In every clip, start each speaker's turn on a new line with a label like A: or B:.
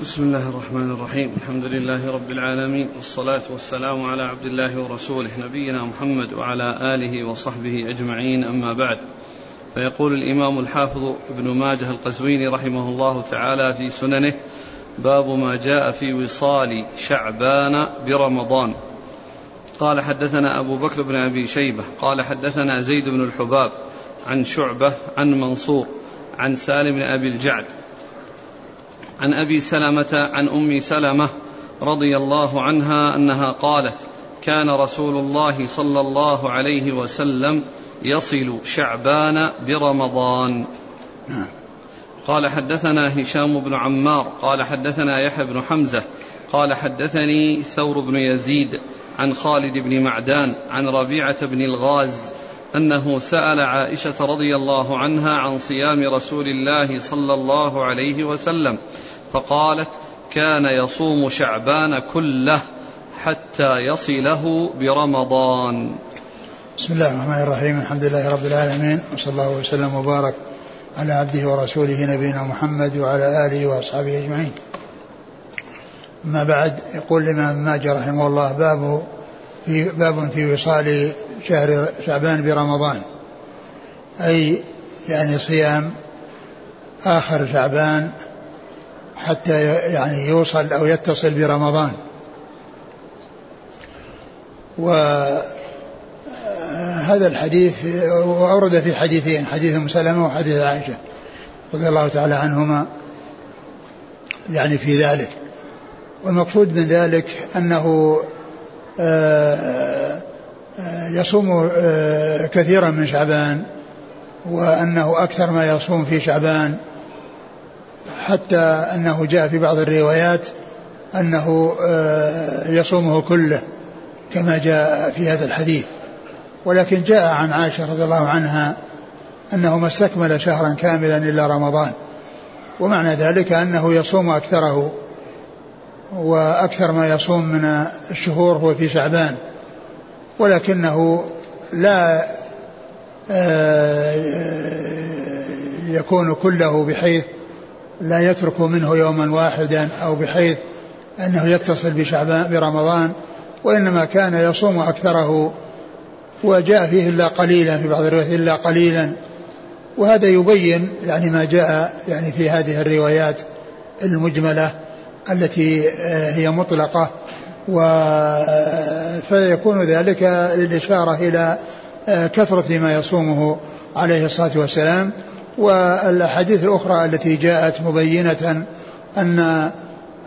A: بسم الله الرحمن الرحيم. الحمد لله رب العالمين والصلاة والسلام على عبد الله ورسوله نبينا محمد وعلى آله وصحبه أجمعين أما بعد. فيقول الإمام الحافظ ابن ماجه القزويني رحمه الله تعالى في سننه باب ما جاء في وصال شعبان برمضان. قال حدثنا أبو بكر بن أبي شيبة قال حدثنا زيد بن الحباب عن شعبة عن منصور عن سالم بن أبي الجعد عن أبي سلمة عن أم سلمة رضي الله عنها أنها قالت كان رسول الله صلى الله عليه وسلم يصل شعبان برمضان. قال حدثنا هشام بن عمار قال حدثنا يحيى بن حمزة قال حدثني ثور بن يزيد عن خالد بن معدان عن ربيعة بن الغاز أنه سأل عائشة رضي الله عنها عن صيام رسول الله صلى الله عليه وسلم. فقالت كان يصوم شعبان كله حتى يصله برمضان
B: بسم الله الرحمن الرحيم الحمد لله رب العالمين وصلى الله وسلم وبارك على عبده ورسوله نبينا محمد وعلى آله وأصحابه أجمعين. أما بعد يقول الإمام ماجه رحمه الله باب في باب في وصال شهر شعبان برمضان أي يعني صيام آخر شعبان حتى يعني يوصل أو يتصل برمضان. وهذا الحديث وأورد في حديثين حديث أم سلمة وحديث عائشة رضي الله تعالى عنهما يعني في ذلك. والمقصود من ذلك أنه آه، آه، يصوم آه، كثيرا من شعبان وأنه أكثر ما يصوم في شعبان حتى أنه جاء في بعض الروايات أنه آه، يصومه كله كما جاء في هذا الحديث. ولكن جاء عن عائشة رضي الله عنها أنه ما استكمل شهرا كاملا إلا رمضان. ومعنى ذلك أنه يصوم أكثره وأكثر ما يصوم من الشهور هو في شعبان. ولكنه لا آه، يكون كله بحيث لا يترك منه يوما واحدا أو بحيث أنه يتصل بشعبان برمضان وإنما كان يصوم أكثره وجاء فيه إلا قليلا في بعض الروايات إلا قليلا. وهذا يبين يعني ما جاء يعني في هذه الروايات المجملة التي آه، هي مطلقة و آه، فيكون ذلك للإشارة إلى آه، كثرة ما يصومه عليه الصلاة والسلام. والأحاديث الأخرى التي جاءت مبينة أن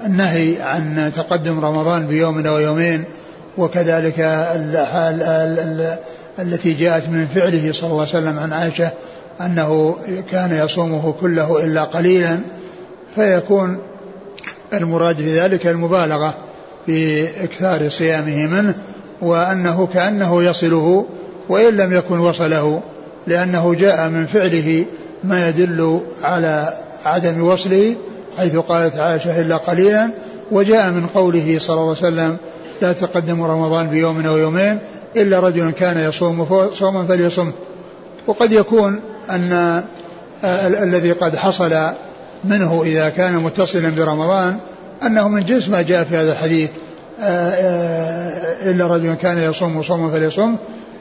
B: النهي عن تقدم رمضان بيوم أو يومين وكذلك التي جاءت من فعله صلى الله عليه وسلم عن عائشة أنه كان يصومه كله إلا قليلا فيكون المراد في ذلك المبالغة في إكثار صيامه منه وأنه كأنه يصله وإن لم يكن وصله لأنه جاء من فعله ما يدل على عدم وصله حيث قالت عائشة إلا قليلا وجاء من قوله صلى الله عليه وسلم لا تقدم رمضان بيوم أو يومين إلا رجل كان يصوم صوما فليصم. وقد يكون أن الذي قد حصل منه إذا كان متصلا برمضان أنه من جنس ما جاء في هذا الحديث إلا رجل كان يصوم صوما فليصم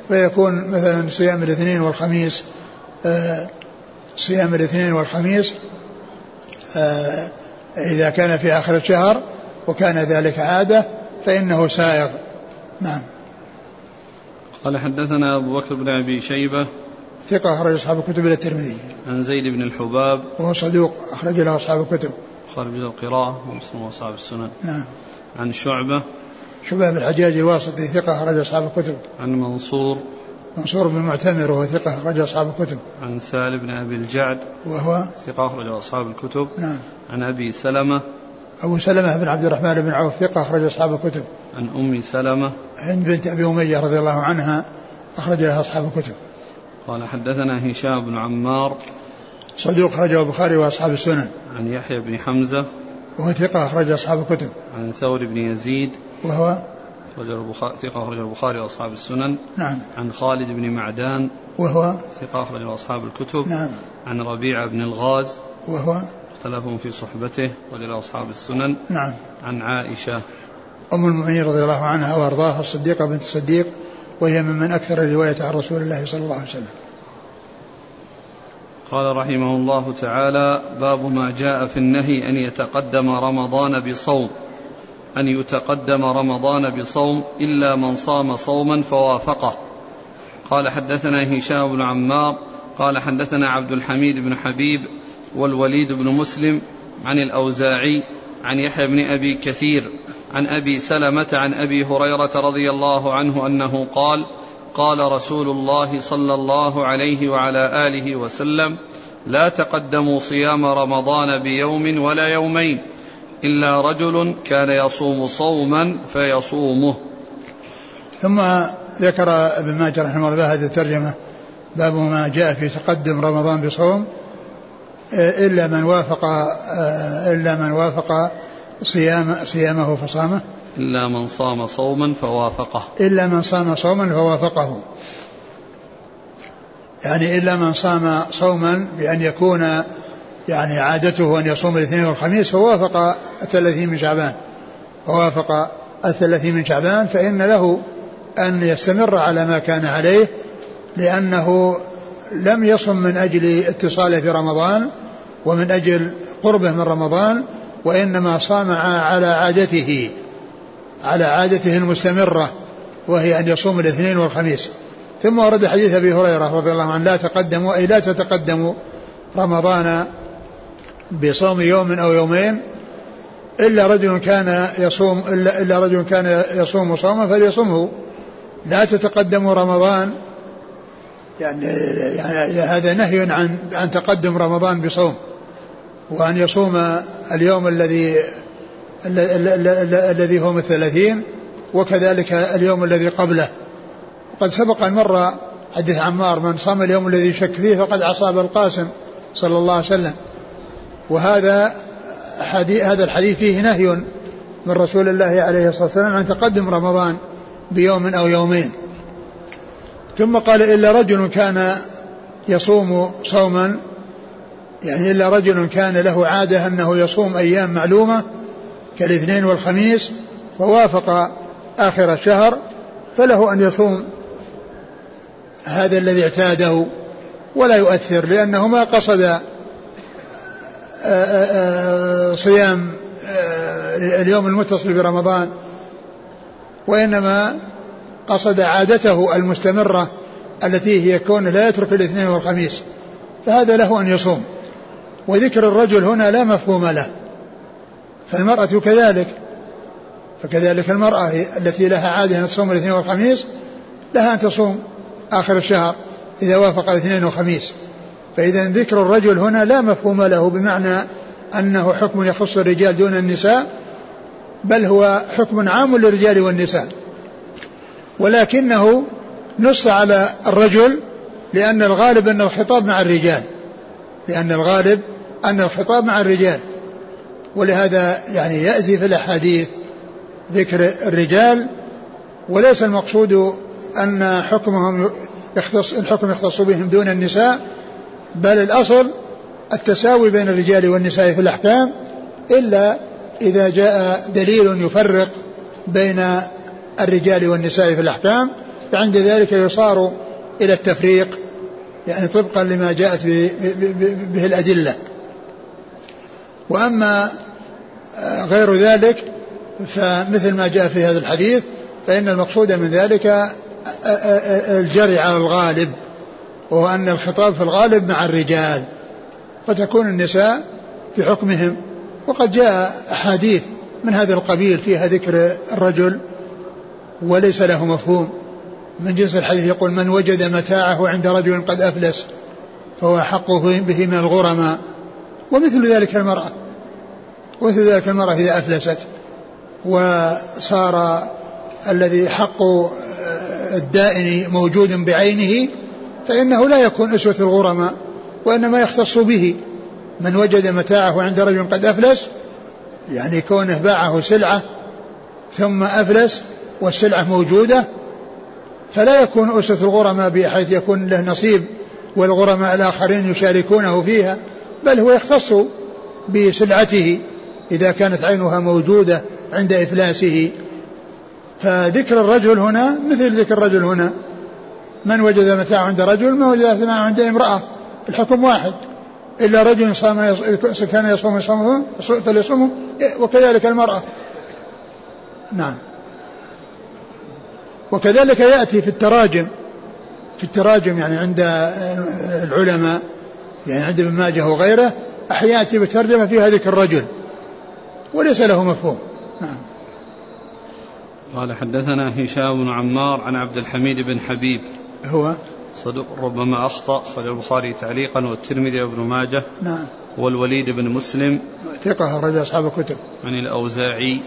B: فيكون مثلا صيام الاثنين والخميس صيام الاثنين والخميس آه، إذا كان في آخر الشهر وكان ذلك عادة فإنه سائغ. نعم.
A: قال حدثنا أبو بكر بن أبي شيبة.
B: ثقة أخرج أصحاب الكتب إلى الترمذي.
A: عن زيد بن الحباب.
B: وهو صدوق أخرج له أصحاب الكتب.
A: خارج القراءة ومسلم وأصحاب السنن.
B: نعم.
A: عن شعبة.
B: شعبة بن الحجاج الواسطي ثقة أخرج أصحاب الكتب.
A: عن منصور.
B: منصور بن معتمر وهو ثقة أخرج أصحاب الكتب.
A: عن سالم بن أبي الجعد
B: وهو
A: ثقة أخرج أصحاب الكتب.
B: نعم.
A: عن أبي سلمة
B: أبو سلمة بن عبد الرحمن بن عوف ثقة أخرج أصحاب الكتب.
A: عن أم سلمة
B: هند بنت أبي أمية رضي الله عنها أخرج لها أصحاب الكتب.
A: قال حدثنا هشام بن عمار
B: صدوق أخرجه البخاري وأصحاب السنن.
A: عن يحيى بن حمزة
B: وهو ثقة أخرج أصحاب الكتب.
A: عن ثور بن يزيد
B: وهو
A: أخرجه البخاري ثقة أخرجه البخاري وأصحاب السنن.
B: نعم.
A: عن خالد بن معدان.
B: وهو؟
A: ثقة أخرجه أصحاب الكتب.
B: نعم.
A: عن ربيعة بن الغاز.
B: وهو؟
A: اختلفوا في صحبته ولأصحاب السنن.
B: نعم.
A: عن عائشة.
B: أم المؤمنين رضي الله عنها وأرضاها الصديقة بنت الصديق وهي ممن أكثر الرواية عن رسول الله صلى الله عليه وسلم.
A: قال رحمه الله تعالى باب ما جاء في النهي أن يتقدم رمضان بصوم. أن يتقدم رمضان بصوم إلا من صام صوما فوافقه. قال حدثنا هشام بن عمار قال حدثنا عبد الحميد بن حبيب والوليد بن مسلم عن الأوزاعي عن يحيى بن أبي كثير عن أبي سلمة عن أبي هريرة رضي الله عنه أنه قال قال رسول الله صلى الله عليه وعلى آله وسلم لا تقدموا صيام رمضان بيوم ولا يومين. إلا رجل كان يصوم صوما فيصومه.
B: ثم ذكر ابن ماجه رحمه الله هذه الترجمة باب ما جاء في تقدم رمضان بصوم إلا من وافق إلا من وافق صيام صيامه فصامه.
A: إلا من صام صوما فوافقه.
B: إلا من صام صوما فوافقه. يعني إلا من صام صوما بأن يكون يعني عادته أن يصوم الاثنين والخميس فوافق الثلاثين من شعبان. فوافق الثلاثين من شعبان فإن له أن يستمر على ما كان عليه لأنه لم يصم من أجل اتصاله في رمضان ومن أجل قربه من رمضان وإنما صام على عادته على عادته المستمرة وهي أن يصوم الاثنين والخميس. ثم ورد حديث أبي هريرة رضي الله عنه لا تقدموا أي لا تتقدموا رمضان بصوم يوم أو يومين إلا رجل كان يصوم إلا, إلا رجل كان يصوم صوما فليصومه. لا تتقدموا رمضان. يعني, يعني هذا نهي عن عن تقدم رمضان بصوم. وأن يصوم اليوم الذي الذي هو الثلاثين وكذلك اليوم الذي قبله. وقد سبق أن مر حديث عمار من صام اليوم الذي شك فيه فقد عصاب القاسم صلى الله عليه وسلم. وهذا حديث هذا الحديث فيه نهي من رسول الله عليه الصلاة والسلام عن تقدم رمضان بيوم أو يومين. ثم قال إلا رجل كان يصوم صوما يعني إلا رجل كان له عادة أنه يصوم أيام معلومة كالاثنين والخميس فوافق آخر الشهر فله أن يصوم هذا الذي اعتاده ولا يؤثر لأنه ما قصد صيام اليوم المتصل برمضان وإنما قصد عادته المستمرة التي هي كون لا يترك الاثنين والخميس فهذا له أن يصوم. وذكر الرجل هنا لا مفهوم له. فالمرأة كذلك فكذلك المرأة التي لها عادة أن تصوم الاثنين والخميس لها أن تصوم آخر الشهر إذا وافق الاثنين والخميس. فإذا ذكر الرجل هنا لا مفهوم له بمعنى أنه حكم يخص الرجال دون النساء بل هو حكم عام للرجال والنساء. ولكنه نص على الرجل لأن الغالب أن الخطاب مع الرجال لأن الغالب أن الخطاب مع الرجال. ولهذا يعني يأتي في الأحاديث ذكر الرجال وليس المقصود أن حكمهم يختص الحكم يختص بهم دون النساء بل الأصل التساوي بين الرجال والنساء في الأحكام إلا إذا جاء دليل يفرق بين الرجال والنساء في الأحكام فعند ذلك يصار إلى التفريق يعني طبقا لما جاءت به الأدلة. وأما غير ذلك فمثل ما جاء في هذا الحديث فإن المقصود من ذلك الجري على الغالب. وهو أن الخطاب في الغالب مع الرجال فتكون النساء في حكمهم. وقد جاء أحاديث من هذا القبيل فيها ذكر الرجل وليس له مفهوم. من جنس الحديث يقول من وجد متاعه عند رجل قد أفلس فهو حقه به من الغرماء. ومثل ذلك المرأة ومثل ذلك المرأة إذا أفلست وصار الذي حق الدائن موجود بعينه فإنه لا يكون أسوة الغرماء وإنما يختص به. من وجد متاعه عند رجل قد أفلس يعني كونه باعه سلعة ثم أفلس والسلعة موجودة فلا يكون أسوة الغرماء بحيث يكون له نصيب والغرماء الآخرين يشاركونه فيها بل هو يختص بسلعته إذا كانت عينها موجودة عند إفلاسه. فذكر الرجل هنا مثل ذكر الرجل هنا. من وجد متاع عند رجل ما وجد متاع عند امرأة؟ الحكم واحد. إلا رجل صام كان يصوم يصوم وكذلك المرأة. نعم. وكذلك يأتي في التراجم. في التراجم يعني عند العلماء يعني عند ابن ماجه وغيره أحيانا يأتي بترجمة فيها ذكر الرجل. وليس له مفهوم. نعم.
A: قال حدثنا هشام بن عمار عن عبد الحميد بن حبيب.
B: هو
A: صدوق ربما أخطأ خرج البخاري تعليقا والترمذي وابن ماجه
B: نعم.
A: والوليد بن مسلم
B: ثقة أخرج أصحاب الكتب.
A: عن الأوزاعي.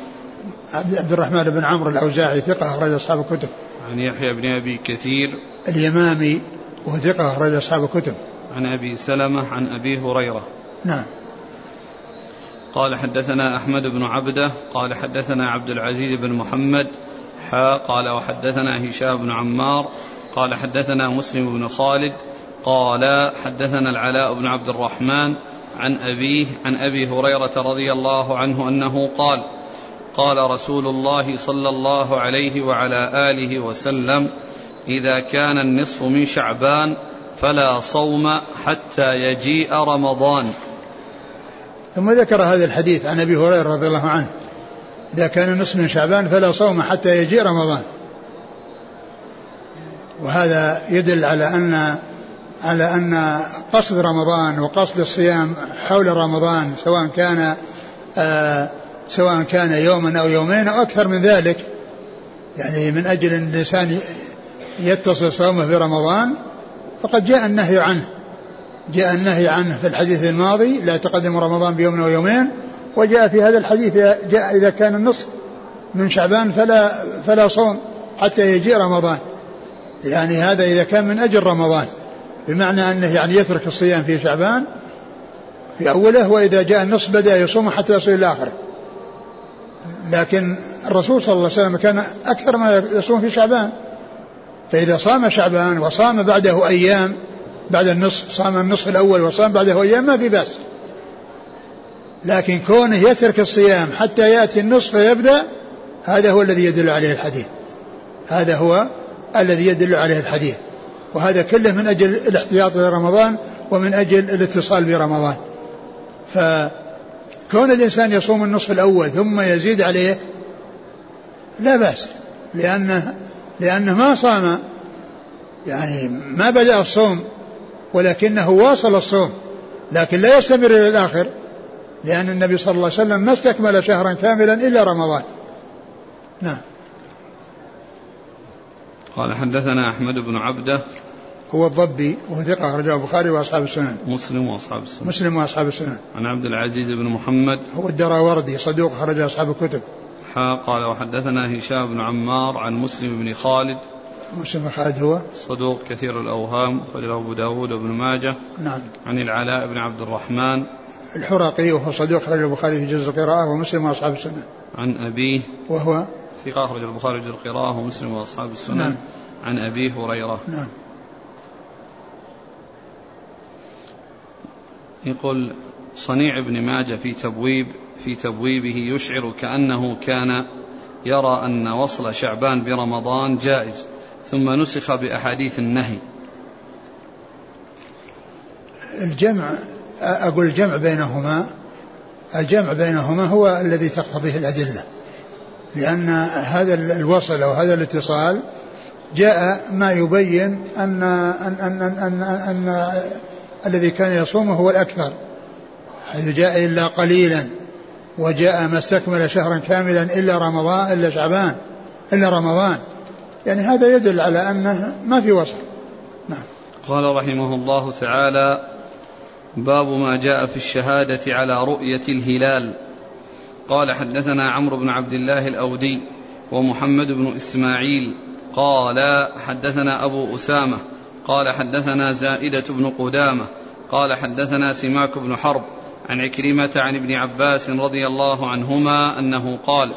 B: عبد الرحمن بن عمرو الأوزاعي ثقة أخرج أصحاب الكتب.
A: عن يحيى بن أبي كثير.
B: اليمامي وهو ثقة أخرج أصحاب الكتب.
A: عن أبي سلمة عن أبي هريرة.
B: نعم.
A: قال حدثنا أحمد بن عبده قال حدثنا عبد العزيز بن محمد حا قال وحدثنا هشام بن عمار قال حدثنا مسلم بن خالد قال حدثنا العلاء بن عبد الرحمن عن أبيه عن أبي هريرة رضي الله عنه أنه قال قال رسول الله صلى الله عليه وعلى آله وسلم إذا كان النصف من شعبان فلا صوم حتى يجيء رمضان.
B: ثم ذكر هذا الحديث عن أبي هريرة رضي الله عنه. إذا كان نصف من شعبان فلا صوم حتى يجيء رمضان. وهذا يدل على أن على أن قصد رمضان وقصد الصيام حول رمضان سواء كان آه سواء كان يوما أو يومين أو أكثر من ذلك. يعني من أجل أن الإنسان يتصل صومه برمضان فقد جاء النهي عنه. جاء النهي عنه في الحديث الماضي لا تقدم رمضان بيوم أو يومين وجاء في هذا الحديث جاء إذا كان النصف من شعبان فلا فلا صوم حتى يجيء رمضان. يعني هذا إذا كان من أجل رمضان بمعنى أنه يعني يترك الصيام في شعبان في أوله وإذا جاء النصف بدأ يصوم حتى يصل إلى آخره. لكن الرسول صلى الله عليه وسلم كان أكثر ما يصوم في شعبان. فإذا صام شعبان وصام بعده أيام بعد النصف صام النصف الأول وصام بعده أيام ما في بأس. لكن كونه يترك الصيام حتى يأتي النصف فيبدأ هذا هو الذي يدل عليه الحديث. هذا هو الذي يدل عليه الحديث. وهذا كله من أجل الاحتياط لرمضان ومن أجل الاتصال برمضان. فكون الإنسان يصوم النصف الأول ثم يزيد عليه لا بأس لأنه لأنه ما صام يعني ما بدأ الصوم ولكنه واصل الصوم لكن لا يستمر إلى الآخر لأن النبي صلى الله عليه وسلم ما استكمل شهرا كاملا إلا رمضان. نعم.
A: قال حدثنا أحمد بن عبده.
B: هو الضبي وهو ثقة أخرجه البخاري وأصحاب السنن.
A: مسلم وأصحاب السنن.
B: مسلم وأصحاب السنن.
A: عن عبد العزيز بن محمد.
B: هو الدراوردي صدوق أخرج أصحاب الكتب.
A: حا قال وحدثنا هشام بن عمار عن مسلم بن خالد.
B: مسلم بن خالد هو؟
A: صدوق كثير الأوهام أخرجه أبو داود وابن ماجه.
B: نعم.
A: عن العلاء بن عبد الرحمن.
B: الحرقي وهو صدوق أخرج البخاري في جزء القراءة ومسلم وأصحاب السنة
A: عن أبيه.
B: وهو؟
A: ثقة أخرج البخاري في القراءة ومسلم وأصحاب السنة.
B: نعم.
A: عن أبي هريرة.
B: نعم.
A: يقول صنيع ابن ماجه في تبويب في تبويبه يشعر كأنه كان يرى أن وصل شعبان برمضان جائز ثم نسخ بأحاديث النهي.
B: الجمع أقول الجمع بينهما الجمع بينهما هو الذي تقتضيه الأدلة. لأن هذا الوصل أو هذا الاتصال جاء ما يبين أن أن أن أن, أن, أن, الذي كان يصومه هو الأكثر حيث جاء إلا قليلا وجاء ما استكمل شهرا كاملا إلا رمضان إلا شعبان إلا رمضان. يعني هذا يدل على أنه ما في وصف نعم.
A: قال رحمه الله تعالى باب ما جاء في الشهادة على رؤية الهلال. قال حدثنا عمرو بن عبد الله الأودي ومحمد بن إسماعيل قال حدثنا أبو أسامة قال حدثنا زائدة بن قدامة قال حدثنا سماك بن حرب عن عكرمة عن ابن عباس رضي الله عنهما أنه قال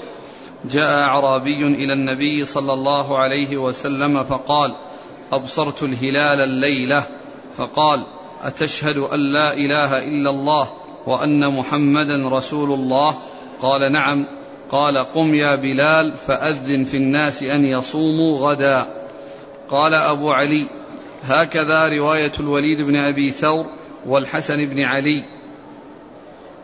A: جاء أعرابي إلى النبي صلى الله عليه وسلم فقال أبصرت الهلال الليلة فقال أتشهد أن لا إله إلا الله وأن محمدا رسول الله قال نعم. قال قم يا بلال فأذن في الناس أن يصوموا غدا. قال أبو علي هكذا رواية الوليد بن أبي ثور والحسن بن علي.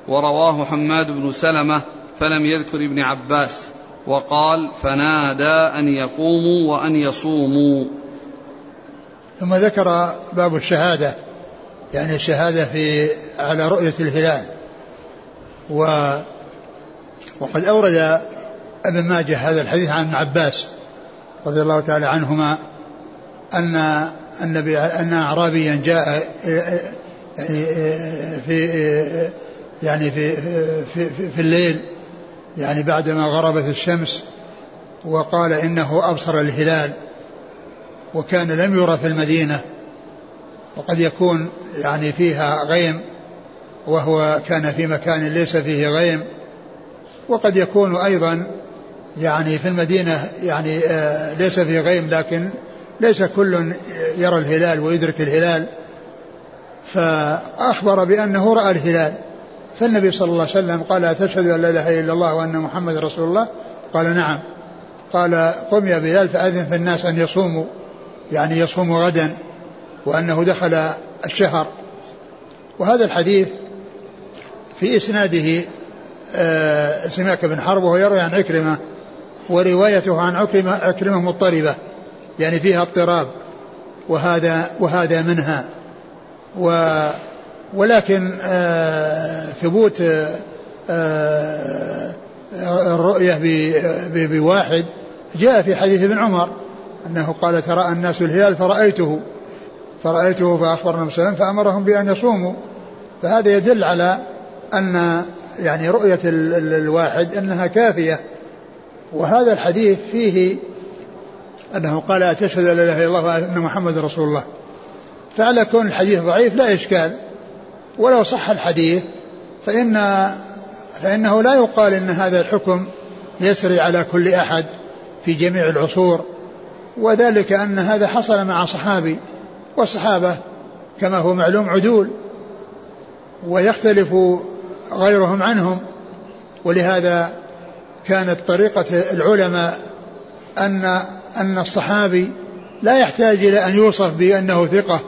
A: ورواه حماد بن سلمة فلم يذكر ابن عباس. وقال فنادى أن يقوموا وأن يصوموا.
B: ثم ذكر باب الشهادة. يعني الشهادة في على رؤية الهلال. و وقد أورد أبن ماجه هذا الحديث عن ابن عباس رضي الله تعالى عنهما أن النبي أن أعرابيا جاء يعني في يعني في في, في, في الليل يعني بعدما غربت الشمس وقال إنه أبصر الهلال وكان لم يرى في المدينة وقد يكون يعني فيها غيم وهو كان في مكان ليس فيه غيم وقد يكون أيضا يعني في المدينة يعني آه، ليس فيه غيم لكن ليس كل يرى الهلال ويدرك الهلال. فأخبر بأنه رأى الهلال. فالنبي صلى الله عليه وسلم قال أتشهد أن لا إله إلا الله وأن محمد رسول الله؟ قال نعم. قال قم يا بلال فأذن في الناس أن يصوموا. يعني يصوموا غدا وأنه دخل الشهر. وهذا الحديث في إسناده سماك بن حرب وهو يروي عن عكرمة وروايته عن عكرمة, عكرمة مضطربة يعني فيها اضطراب وهذا وهذا منها. و ولكن آه ثبوت آه الرؤية بواحد. جاء في حديث ابن عمر أنه قال ترى الناس الهلال فرأيته فرأيته فأخبر النبي فأمرهم بأن يصوموا. فهذا يدل على أن يعني رؤية الواحد أنها كافية. وهذا الحديث فيه أنه قال أتشهد أن لا إله إلا الله وأن محمد رسول الله. فعلى كون الحديث ضعيف لا إشكال. ولو صح الحديث فإن فإنه لا يقال إن هذا الحكم يسري على كل أحد في جميع العصور. وذلك أن هذا حصل مع صحابي والصحابة كما هو معلوم عدول. ويختلف غيرهم عنهم. ولهذا كانت طريقة العلماء أن أن الصحابي لا يحتاج إلى أن يوصف بأنه ثقة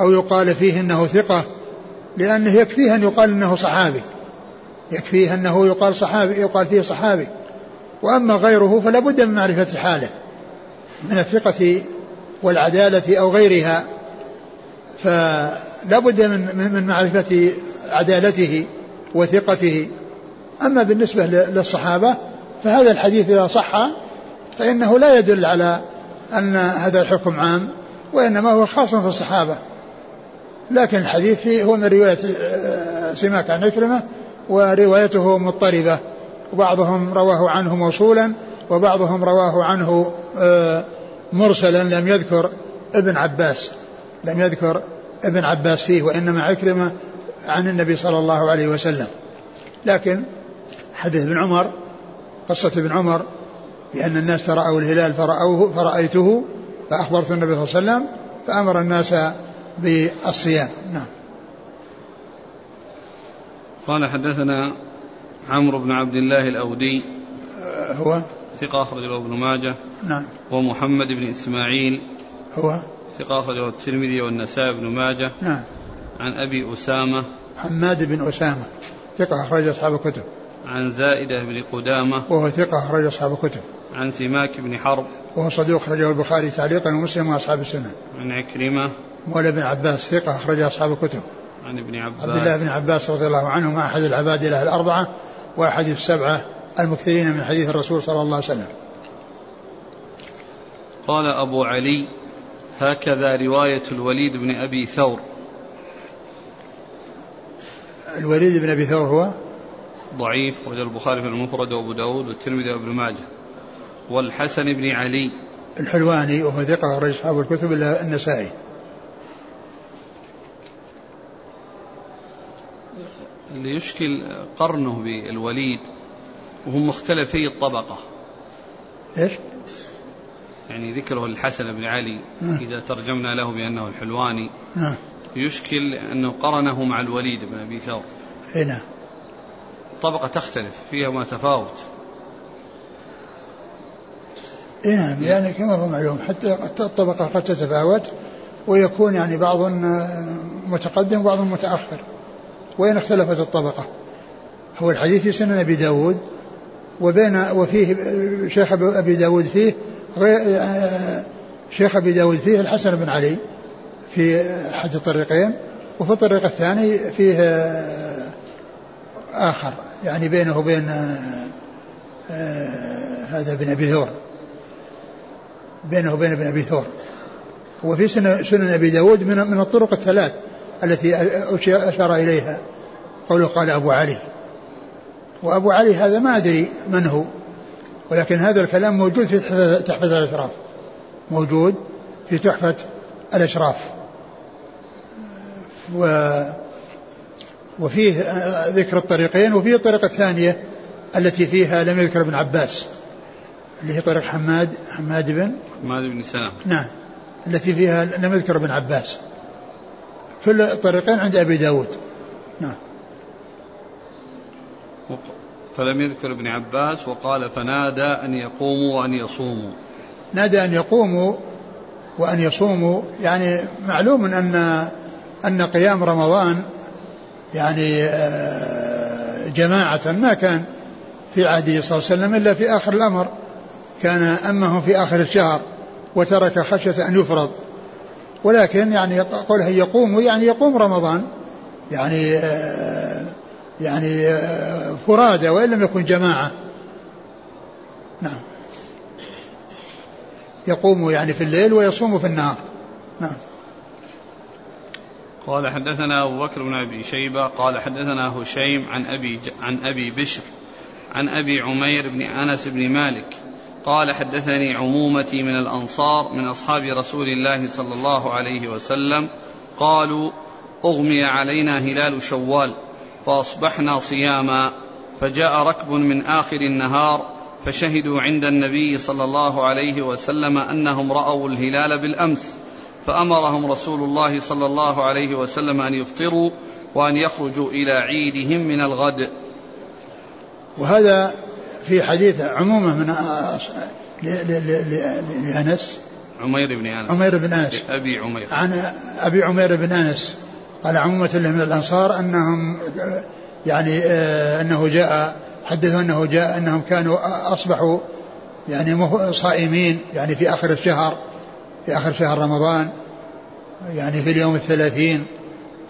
B: أو يقال فيه أنه ثقة لأنه يكفيه أن يقال أنه صحابي. يكفيه أنه يقال صحابي يقال فيه صحابي. وأما غيره فلا بد من معرفة حاله من الثقة والعدالة أو غيرها. فلا بد من من معرفة عدالته. وثقته. أما بالنسبة للصحابة فهذا الحديث إذا صح فإنه لا يدل على أن هذا الحكم عام وإنما هو خاص في الصحابة. لكن الحديث هو من رواية آه، سماك عن عكرمة وروايته مضطربة. وبعضهم رواه عنه موصولا وبعضهم رواه عنه آه، مرسلا لم يذكر ابن عباس. لم يذكر ابن عباس فيه وإنما عكرمة عن النبي صلى الله عليه وسلم. لكن حديث ابن عمر قصة ابن عمر بأن الناس رأوا الهلال فرأوه فرأيته فأخبرت النبي صلى الله عليه وسلم فأمر الناس بالصيام. نعم.
A: قال حدثنا عمرو بن عبد الله الأودي.
B: هو؟
A: ثقة أخرجه ابن ماجه.
B: نعم.
A: ومحمد بن إسماعيل.
B: هو؟
A: ثقة أخرجه الترمذي والنسائي بن ماجه.
B: نعم.
A: عن أبي أسامة.
B: حماد بن أسامة. ثقة أخرج أصحاب الكتب.
A: عن زائدة بن قدامة.
B: وهو ثقة أخرج أصحاب الكتب.
A: عن سماك بن حرب.
B: وهو صدوق أخرجه البخاري تعليقا ومسلم وأصحاب السنة.
A: عن عكرمة.
B: مولى بن عباس ثقة أخرج أصحاب الكتب.
A: عن ابن عباس.
B: عبد الله بن عباس رضي الله عنهما أحد العباد له الأربعة وأحد السبعة المكثرين من حديث الرسول صلى الله عليه وسلم.
A: قال أبو علي هكذا رواية الوليد بن أبي ثور.
B: الوليد بن أبي ثور هو
A: ضعيف وجه البخاري في المفرد وأبو داود والترمذي وابن ماجه والحسن بن علي
B: الحلواني وهو ثقة أخرج أصحاب الكتب إلا النسائي
A: اللي يشكل قرنه بالوليد وهم مختلفي الطبقة
B: إيش؟
A: يعني ذكره الحسن بن علي نعم. إذا ترجمنا له بأنه الحلواني
B: نعم.
A: يشكل أنه قرنه مع الوليد بن أبي ثور.
B: هنا
A: الطبقة تختلف فيها ما تفاوت.
B: أي نعم يعني كما هو معلوم حتى الطبقة قد تتفاوت ويكون يعني بعض متقدم وبعض متأخر. وين اختلفت الطبقة؟ هو الحديث في سنن أبي داود وبين وفيه شيخ أبي داود فيه شيخ أبي داود فيه الحسن بن علي. في أحد الطريقين وفي الطريق الثاني فيه آخر يعني بينه وبين هذا بن أبي ثور. بينه وبين ابن أبي ثور. وفي سنن أبي داود من, من الطرق الثلاث التي أشار إليها قوله قال أبو علي. وأبو علي هذا ما أدري من هو ولكن هذا الكلام موجود في تحفة الأشراف. موجود في تحفة الأشراف. و وفيه ذكر الطريقين وفيه الطريقة الثانية التي فيها لم يذكر ابن عباس اللي هي طريق حماد حماد بن
A: حماد بن سلام.
B: نعم التي فيها لم يذكر ابن عباس. كل الطريقين عند أبي داود. نعم.
A: فلم يذكر ابن عباس وقال فنادى أن يقوموا وأن يصوموا.
B: نادى أن يقوموا وأن يصوموا يعني معلوم أن أن قيام رمضان يعني آه، جماعة ما كان في عهده صلى الله عليه وسلم إلا في آخر الأمر. كان أمه في آخر الشهر وترك خشية أن يفرض. ولكن يعني قوله يقوم يعني يقوم رمضان. يعني آه، يعني آه، فرادى وإن لم يكن جماعة. نعم. يقوم يعني في الليل ويصوم في النهار. نعم.
A: قال حدثنا أبو بكر بن أبي شيبة قال حدثنا هشيم عن أبي عن أبي بشر عن أبي عمير بن أنس بن مالك قال حدثني عمومتي من الأنصار من أصحاب رسول الله صلى الله عليه وسلم قالوا أغمي علينا هلال شوال فأصبحنا صياما فجاء ركب من آخر النهار فشهدوا عند النبي صلى الله عليه وسلم أنهم رأوا الهلال بالأمس فأمرهم رسول الله صلى الله عليه وسلم أن يفطروا وأن يخرجوا إلى عيدهم من الغد.
B: وهذا في حديث عمومة من لأنس.
A: عمير بن أنس.
B: عمير بن أنس.
A: أبي عمير.
B: عن أبي عمير بن أنس. قال عمومة له من الأنصار أنهم يعني آه، أنه جاء حدثوا أنه جاء أنهم كانوا أصبحوا يعني صائمين يعني في آخر الشهر في آخر شهر رمضان. يعني في اليوم الثلاثين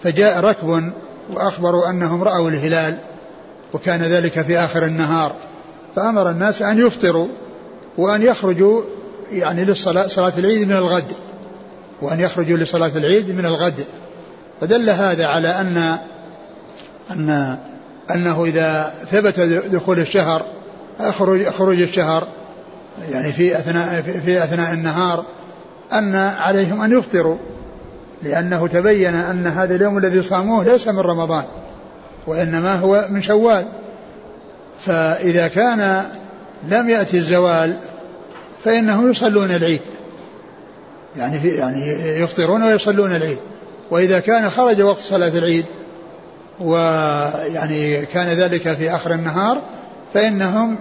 B: فجاء ركب وأخبروا أنهم رأوا الهلال وكان ذلك في آخر النهار فأمر الناس أن يفطروا وأن يخرجوا يعني للصلاة صلاة العيد من الغد وأن يخرجوا لصلاة العيد من الغد. فدل هذا على أن أن أنه إذا ثبت دخول الشهر خروج خروج الشهر يعني في أثناء في أثناء النهار أن عليهم أن يفطروا. لأنه تبين أن هذا اليوم الذي صاموه ليس من رمضان وإنما هو من شوال. فإذا كان لم يأتي الزوال فإنهم يصلون العيد. يعني في يعني يفطرون ويصلون العيد. وإذا كان خرج وقت صلاة العيد ويعني كان ذلك في آخر النهار فإنهم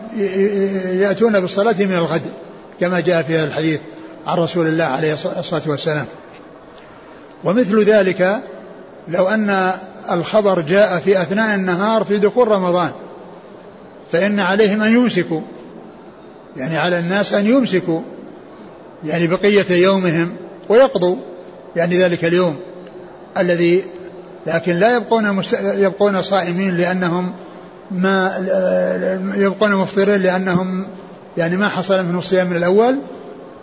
B: يأتون بالصلاة من الغد كما جاء في الحديث عن رسول الله عليه الصلاة والسلام. ومثل ذلك لو أن الخبر جاء في أثناء النهار في دخول رمضان فإن عليهم أن يمسكوا يعني على الناس أن يمسكوا يعني بقية يومهم ويقضوا يعني ذلك اليوم الذي لكن لا يبقون مست... يبقون صائمين لأنهم ما يبقون مفطرين لأنهم يعني ما حصل منهم الصيام من الأول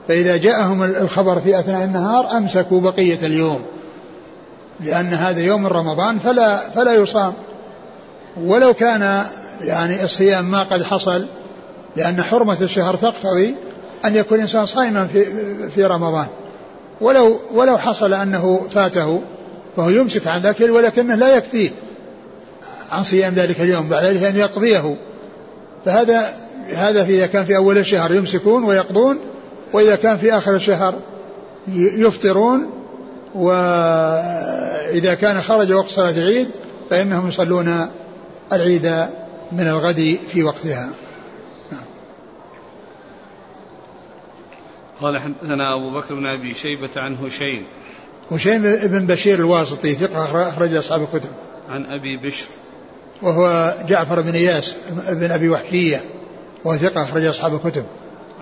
B: فإذا جاءهم الخبر في أثناء النهار أمسكوا بقية اليوم. لأن هذا يوم رمضان فلا فلا يصام. ولو كان يعني الصيام ما قد حصل لأن حرمة الشهر تقتضي أن يكون الإنسان صائما في في رمضان. ولو ولو حصل أنه فاته فهو يمسك عن الأكل ولكنه لا يكفيه عن صيام ذلك اليوم بعد ذلك أن يقضيه. فهذا هذا إذا كان في أول الشهر يمسكون ويقضون وإذا كان في آخر الشهر يفطرون وإذا كان خرج وقت صلاة العيد فإنهم يصلون العيد من الغد في وقتها.
A: قال حدثنا أبو بكر بن أبي شيبة عن هشيم.
B: هشيم بن بشير الواسطي ثقة أخرج أصحاب الكتب.
A: عن أبي بشر.
B: وهو جعفر بن إياس بن أبي وحشية وهو ثقة أخرج أصحاب الكتب.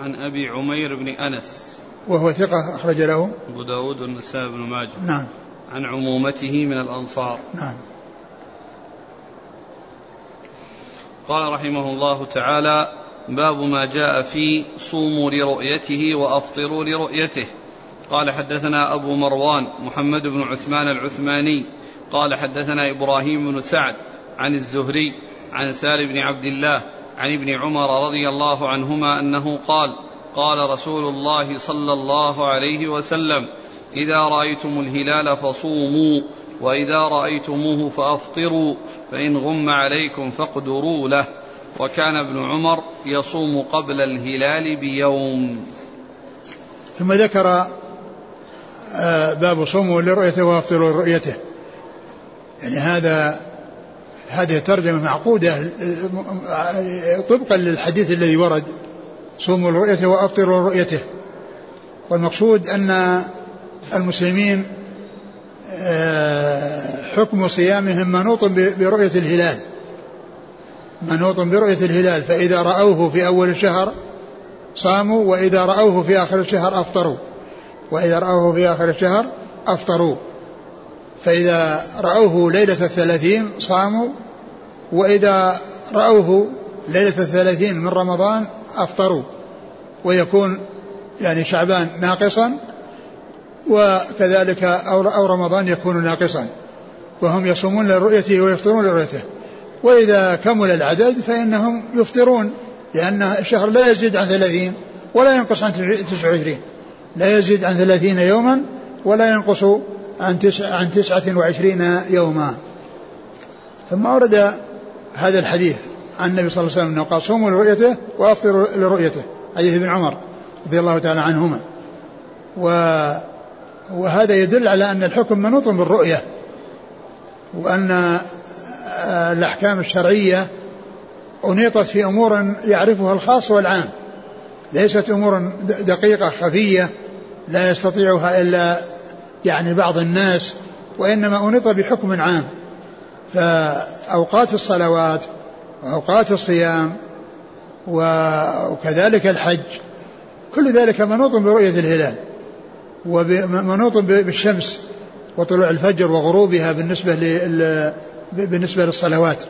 A: عن أبي عمير بن أنس.
B: وهو ثقة أخرج له.
A: أبو داود والنسائي بن ماجه.
B: نعم.
A: عن عمومته من الأنصار.
B: نعم.
A: قال رحمه الله تعالى باب ما جاء في صوموا لرؤيته وأفطروا لرؤيته. قال حدثنا أبو مروان محمد بن عثمان العثماني. قال حدثنا إبراهيم بن سعد عن الزهري عن سال بن عبد الله عن ابن عمر رضي الله عنهما أنه قال قال رسول الله صلى الله عليه وسلم إذا رأيتم الهلال فصوموا وإذا رأيتموه فأفطروا فإن غم عليكم فاقدروا له. وكان ابن عمر يصوم قبل الهلال بيوم.
B: ثم ذكر آه، باب صوموا لرؤيته وافطروا لرؤيته يعني هذا هذه ترجمة معقودة طبقا للحديث الذي ورد. صوموا لرؤيته وأفطروا لرؤيته. والمقصود أن المسلمين آه، حكم صيامهم منوط برؤية الهلال. منوط برؤية الهلال. فإذا رأوه في أول الشهر صاموا وإذا رأوه في آخر الشهر أفطروا. وإذا رأوه في آخر الشهر أفطروا. فإذا رأوه ليلة الثلاثين صاموا وإذا رأوه ليلة الثلاثين من رمضان أفطروا ويكون يعني شعبان ناقصا وكذلك أو رمضان يكون ناقصا وهم يصومون لرؤيته ويفطرون لرؤيته. وإذا كمل العدد فإنهم يفطرون لأن الشهر لا يزيد عن ثلاثين ولا ينقص عن تسعة وعشرين. لا يزيد عن ثلاثين يوما ولا ينقص عن تسعة, عن تسعة وعشرين يوما. ثم ورد هذا الحديث عن النبي صلى الله عليه وسلم أنه قال صوموا لرؤيته وأفطروا لرؤيته. حديث ابن عمر رضي الله تعالى عنهما. و وهذا يدل على أن الحكم منوط بالرؤية وأن الأحكام الشرعية أنيطت في أمور يعرفها الخاص والعام. ليست أمور دقيقة خفية لا يستطيعها إلا يعني بعض الناس وإنما أنيط بحكم عام. فأوقات الصلوات وأوقات الصيام وكذلك الحج كل ذلك منوط برؤية الهلال ومنوط بالشمس وطلوع الفجر وغروبها بالنسبة بالنسبة للصلوات.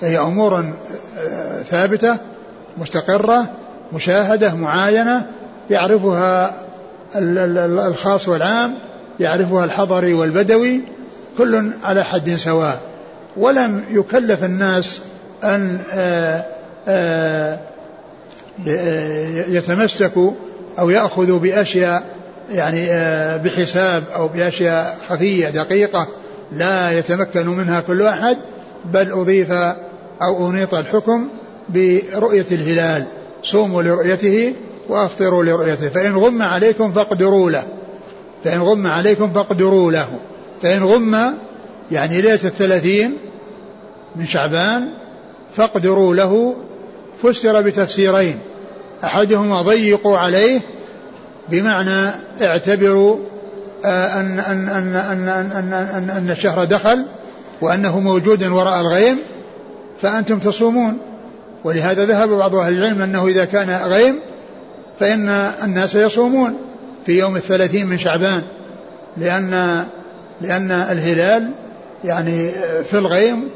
B: فهي أمور آه، ثابتة مستقرة مشاهدة معاينة يعرفها الخاص والعام. يعرفها الحضري والبدوي كل على حد سواء. ولم يكلف الناس أن آه، آه، يتمسكوا أو يأخذوا بأشياء يعني بحساب أو بأشياء خفية دقيقة لا يتمكن منها كل أحد بل أضيف أو أنيط الحكم برؤية الهلال. صوموا لرؤيته وأفطروا لرؤيته. فإن غم عليكم فاقدروا له. فإن غم عليكم فاقدروا له. فإن غم يعني ليلة الثلاثين من شعبان فاقدروا له. فسر بتفسيرين. أحدهما ضيقوا عليه بمعنى اعتبروا أن أن أن أن أن أن, أن الشهر دخل وأنه موجود وراء الغيم فأنتم تصومون. ولهذا ذهب بعض أهل العلم أنه إذا كان غيم فإن الناس يصومون. في يوم الثلاثين من شعبان لأن لأن الهلال يعني في الغيم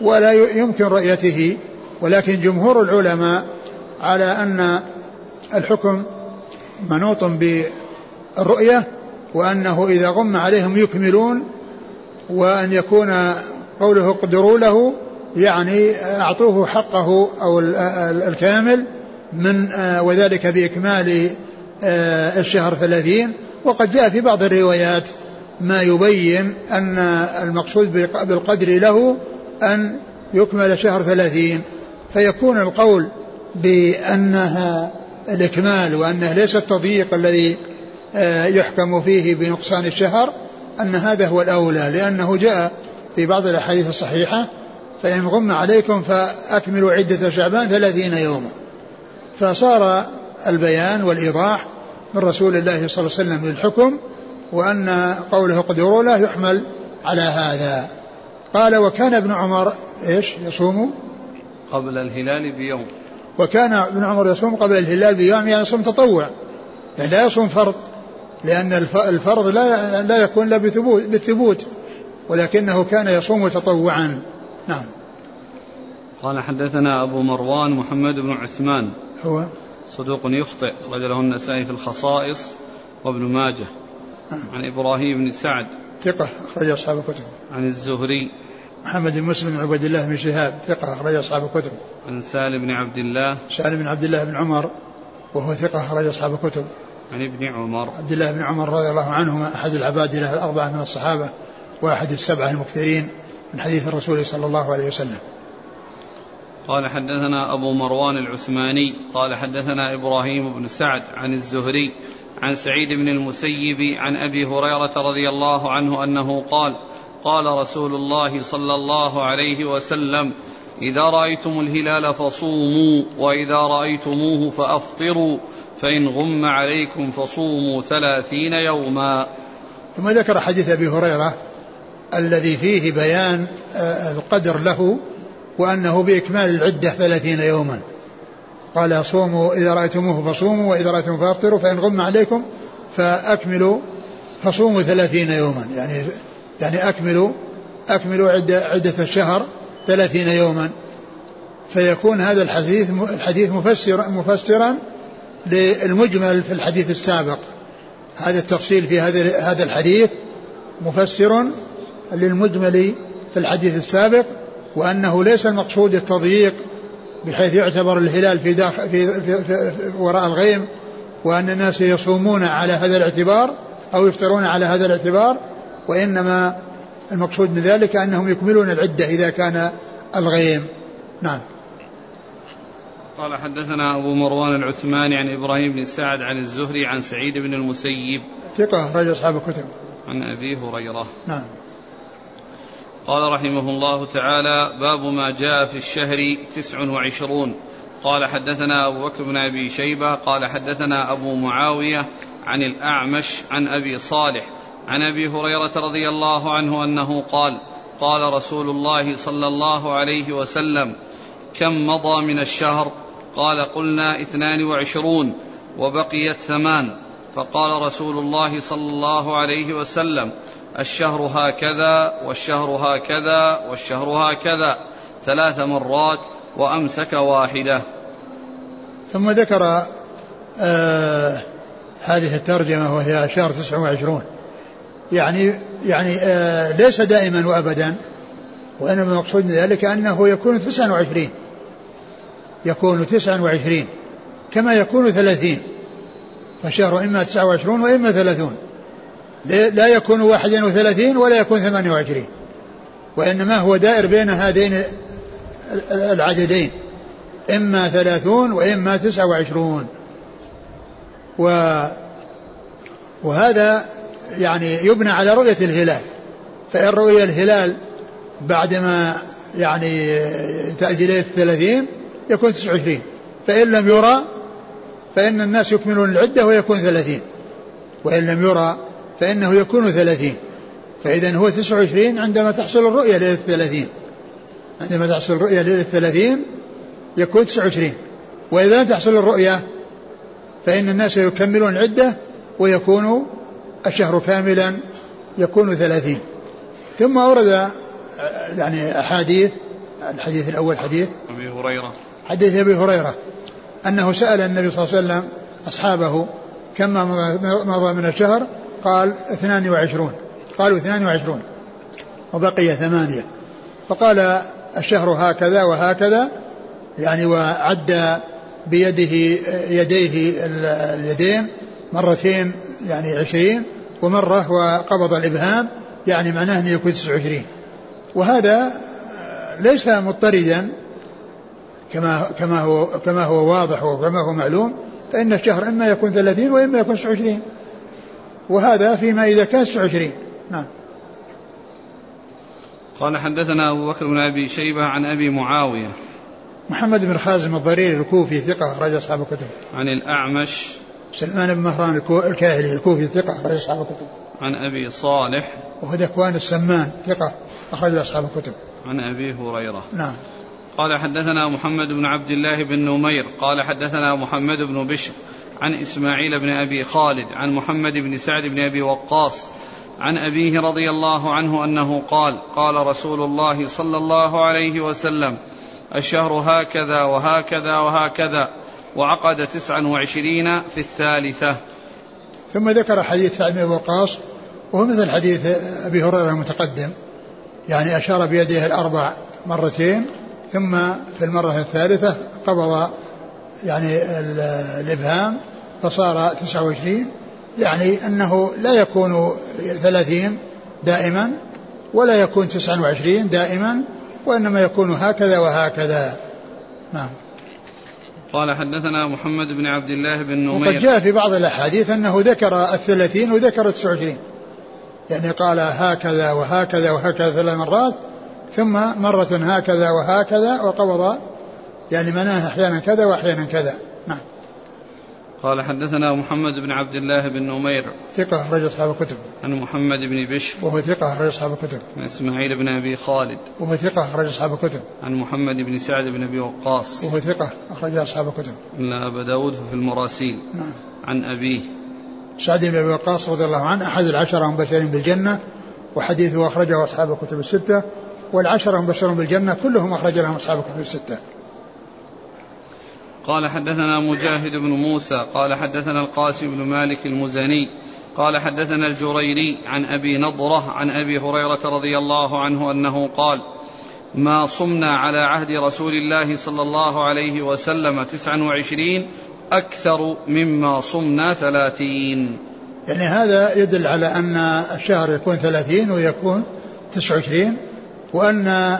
B: ولا يمكن رؤيته. ولكن جمهور العلماء على أن الحكم منوط بالرؤية وأنه إذا غم عليهم يكملون وأن يكون قوله اقدروا له يعني أعطوه حقه أو الكامل من وذلك بإكمال الشهر ثلاثين وقد جاء في بعض الروايات ما يبين أن المقصود بالقدر له أن يكمل شهر ثلاثين. فيكون القول بأنها الإكمال وأنه ليس التضييق الذي آه، يحكم فيه بنقصان الشهر أن هذا هو الأولى لأنه جاء في بعض الأحاديث الصحيحة فإن غم عليكم فأكملوا عدة شعبان ثلاثين يوما. فصار البيان والإيضاح من رسول الله صلى الله عليه وسلم للحكم وأن قوله اقدروا لا يحمل على هذا. قال وكان ابن عمر إيش؟ يصوم؟
A: قبل الهلال بيوم.
B: وكان ابن عمر يصوم قبل الهلال بيوم يعني يصوم تطوع. يعني لا يصوم فرض لأن الفرض لا لا يكون إلا بالثبوت ولكنه كان يصوم تطوعا. نعم.
A: قال حدثنا أبو مروان محمد بن عثمان.
B: هو؟
A: صدوق يخطئ. أخرج له النسائي في الخصائص وابن ماجه. نعم. عن إبراهيم بن سعد.
B: ثقة أخرج أصحاب الكتب.
A: عن الزهري.
B: محمد بن مسلم بن عبد الله بن شهاب ثقة أخرج أصحاب الكتب.
A: عن سالم بن عبد الله.
B: سالم بن عبد الله بن عمر وهو ثقة أخرج أصحاب الكتب.
A: عن ابن عمر.
B: عبد الله بن عمر رضي الله عنهما أحد العباد له الأربعة من الصحابة وأحد السبعة المكثرين من حديث الرسول صلى الله عليه وسلم.
A: قال حدثنا أبو مروان العثماني قال حدثنا إبراهيم بن سعد عن الزهري عن سعيد بن المسيب عن أبي هريرة رضي الله عنه أنه قال قال رسول الله صلى الله عليه وسلم إذا رأيتم الهلال فصوموا وإذا رأيتموه فأفطروا فإن غم عليكم فصوموا ثلاثين يوما.
B: ثم ذكر حديث أبي هريرة الذي فيه بيان آه، القدر له وأنه بإكمال العدة ثلاثين يوما. قال صوموا إذا رأيتموه فصوموا وإذا رأيتم فأفطروا فإن غم عليكم فأكملوا فصوموا ثلاثين يوما. يعني يعني أكملوا أكملوا عدة, عدة الشهر ثلاثين يوما. فيكون هذا الحديث الحديث مفسر مفسرا للمجمل في الحديث السابق. هذا التفصيل في هذا هذا الحديث مفسر للمجمل في الحديث السابق. وأنه ليس المقصود التضييق بحيث يعتبر الهلال في, داخل في, في, في, في وراء الغيم وأن الناس يصومون على هذا الاعتبار أو يفطرون على هذا الاعتبار وإنما المقصود من ذلك أنهم يكملون العدة إذا كان الغيم. نعم.
A: قال حدثنا أبو مروان العثماني عن إبراهيم بن سعد عن الزهري عن سعيد بن المسيب
B: ثقة رجل أصحاب الكتب.
A: عن أبي هريرة.
B: نعم.
A: قال رحمه الله تعالى باب ما جاء في الشهر تسع وعشرون. قال حدثنا أبو بكر بن أبي شيبة قال حدثنا أبو معاوية عن الأعمش عن أبي صالح عن أبي هريرة رضي الله عنه أنه قال قال رسول الله صلى الله عليه وسلم كم مضى من الشهر؟ قال قلنا اثنان وعشرون وبقيت ثمان. فقال رسول الله صلى الله عليه وسلم الشهر هكذا والشهر هكذا والشهر هكذا. ثلاث مرات وأمسك واحدة.
B: ثم ذكر آه هذه الترجمة وهي شهر تسعة وعشرون. يعني يعني آه ليس دائما وأبدا وإنما المقصود من ذلك أنه يكون تسعة وعشرين. يكون تسعة وعشرين كما يكون ثلاثين. فشهر إما تسعة وعشرون وإما ثلاثون. لا يكون واحدا وثلاثين ولا يكون ثمانية وعشرين. وإنما هو دائر بين هذين العددين. إما ثلاثون وإما تسعة وعشرون. و وهذا يعني يبنى على رؤية الهلال. فإن رؤي الهلال بعدما يعني تأتي الثلاثين يكون تسعة وعشرين. فإن لم يرى فإن الناس يكملون العدة ويكون ثلاثين. وإن لم يرى فإنه يكون ثلاثين. فإذا هو تسعة وعشرين عندما تحصل الرؤية ليلة الثلاثين عندما تحصل الرؤية ليلة الثلاثين يكون تسعة وعشرين. وإذا لم تحصل الرؤية فإن الناس يكملون العدة ويكون الشهر كاملا يكون ثلاثين. ثم أورد يعني أحاديث الحديث الأول حديث
A: أبي هريرة.
B: حديث أبي هريرة أنه سأل النبي صلى الله عليه وسلم أصحابه كم مضى من الشهر؟ قال اثنان وعشرون. قالوا اثنان وعشرون. وبقي ثمانية. فقال الشهر هكذا وهكذا يعني وعد بيده يديه اليدين مرتين يعني عشرين ومرة وقبض الإبهام يعني معناه أنه يكون تسع وعشرين. وهذا ليس مضطردا كما كما هو كما هو واضح وكما هو معلوم فإن الشهر إما يكون ثلاثين وإما يكون تسع وعشرين. وهذا فيما إذا كان 29 نعم.
A: قال حدثنا أبو بكر بن أبي شيبة عن أبي معاوية.
B: محمد بن خازم الضريري الكوفي ثقة أخرج أصحاب الكتب.
A: عن الأعمش.
B: سلمان بن مهران الكاهلي الكوفي ثقة أخرج أصحاب الكتب.
A: عن أبي صالح.
B: وهو ذكوان السمان ثقة أخرج أصحاب الكتب.
A: عن أبي هريرة.
B: نعم.
A: قال حدثنا محمد بن عبد الله بن نمير قال حدثنا محمد بن بشر عن إسماعيل بن أبي خالد عن محمد بن سعد بن أبي وقاص عن أبيه رضي الله عنه أنه قال قال رسول الله صلى الله عليه وسلم الشهر هكذا وهكذا وهكذا وعقد تسعا وعشرين في الثالثة.
B: ثم ذكر حديث سعد بن وقاص وهو مثل حديث أبي هريرة المتقدم يعني أشار بيده الأربع مرتين ثم في المرة الثالثة قبض يعني الإبهام فصار 29 يعني أنه لا يكون 30 دائما ولا يكون 29 دائما وإنما يكون هكذا وهكذا. نعم.
A: قال حدثنا محمد بن عبد الله بن نمير.
B: وقد جاء في بعض الأحاديث أنه ذكر الثلاثين وذكر التسعة وعشرين يعني قال هكذا وهكذا وهكذا ثلاث مرات ثم مرة هكذا وهكذا وقبض يعني مناه أحيانا كذا وأحيانا كذا. نعم.
A: قال حدثنا محمد بن عبد الله بن نمير.
B: ثقة أخرج أصحاب الكتب.
A: عن محمد بن بشر.
B: وهو ثقة أخرج أصحاب الكتب.
A: عن إسماعيل بن أبي خالد.
B: وهو ثقة أخرج أصحاب الكتب.
A: عن محمد بن سعد بن أبي وقاص.
B: وهو ثقة أخرج أصحاب الكتب.
A: إلا أبا داود في المراسيل.
B: نعم.
A: عن أبيه.
B: سعد بن أبي وقاص رضي الله عنه أحد العشرة المبشرين بالجنة وحديثه أخرجه أصحاب الكتب الستة والعشرة المبشرون بالجنة كلهم أخرج لهم أصحاب الكتب الستة.
A: قال حدثنا مجاهد بن موسى قال حدثنا القاسم بن مالك المزني قال حدثنا الجريري عن أبي نضرة عن أبي هريرة رضي الله عنه أنه قال ما صمنا على عهد رسول الله صلى الله عليه وسلم تسعا وعشرين أكثر مما صمنا ثلاثين.
B: يعني هذا يدل على أن الشهر يكون ثلاثين ويكون تسع وعشرين. وأن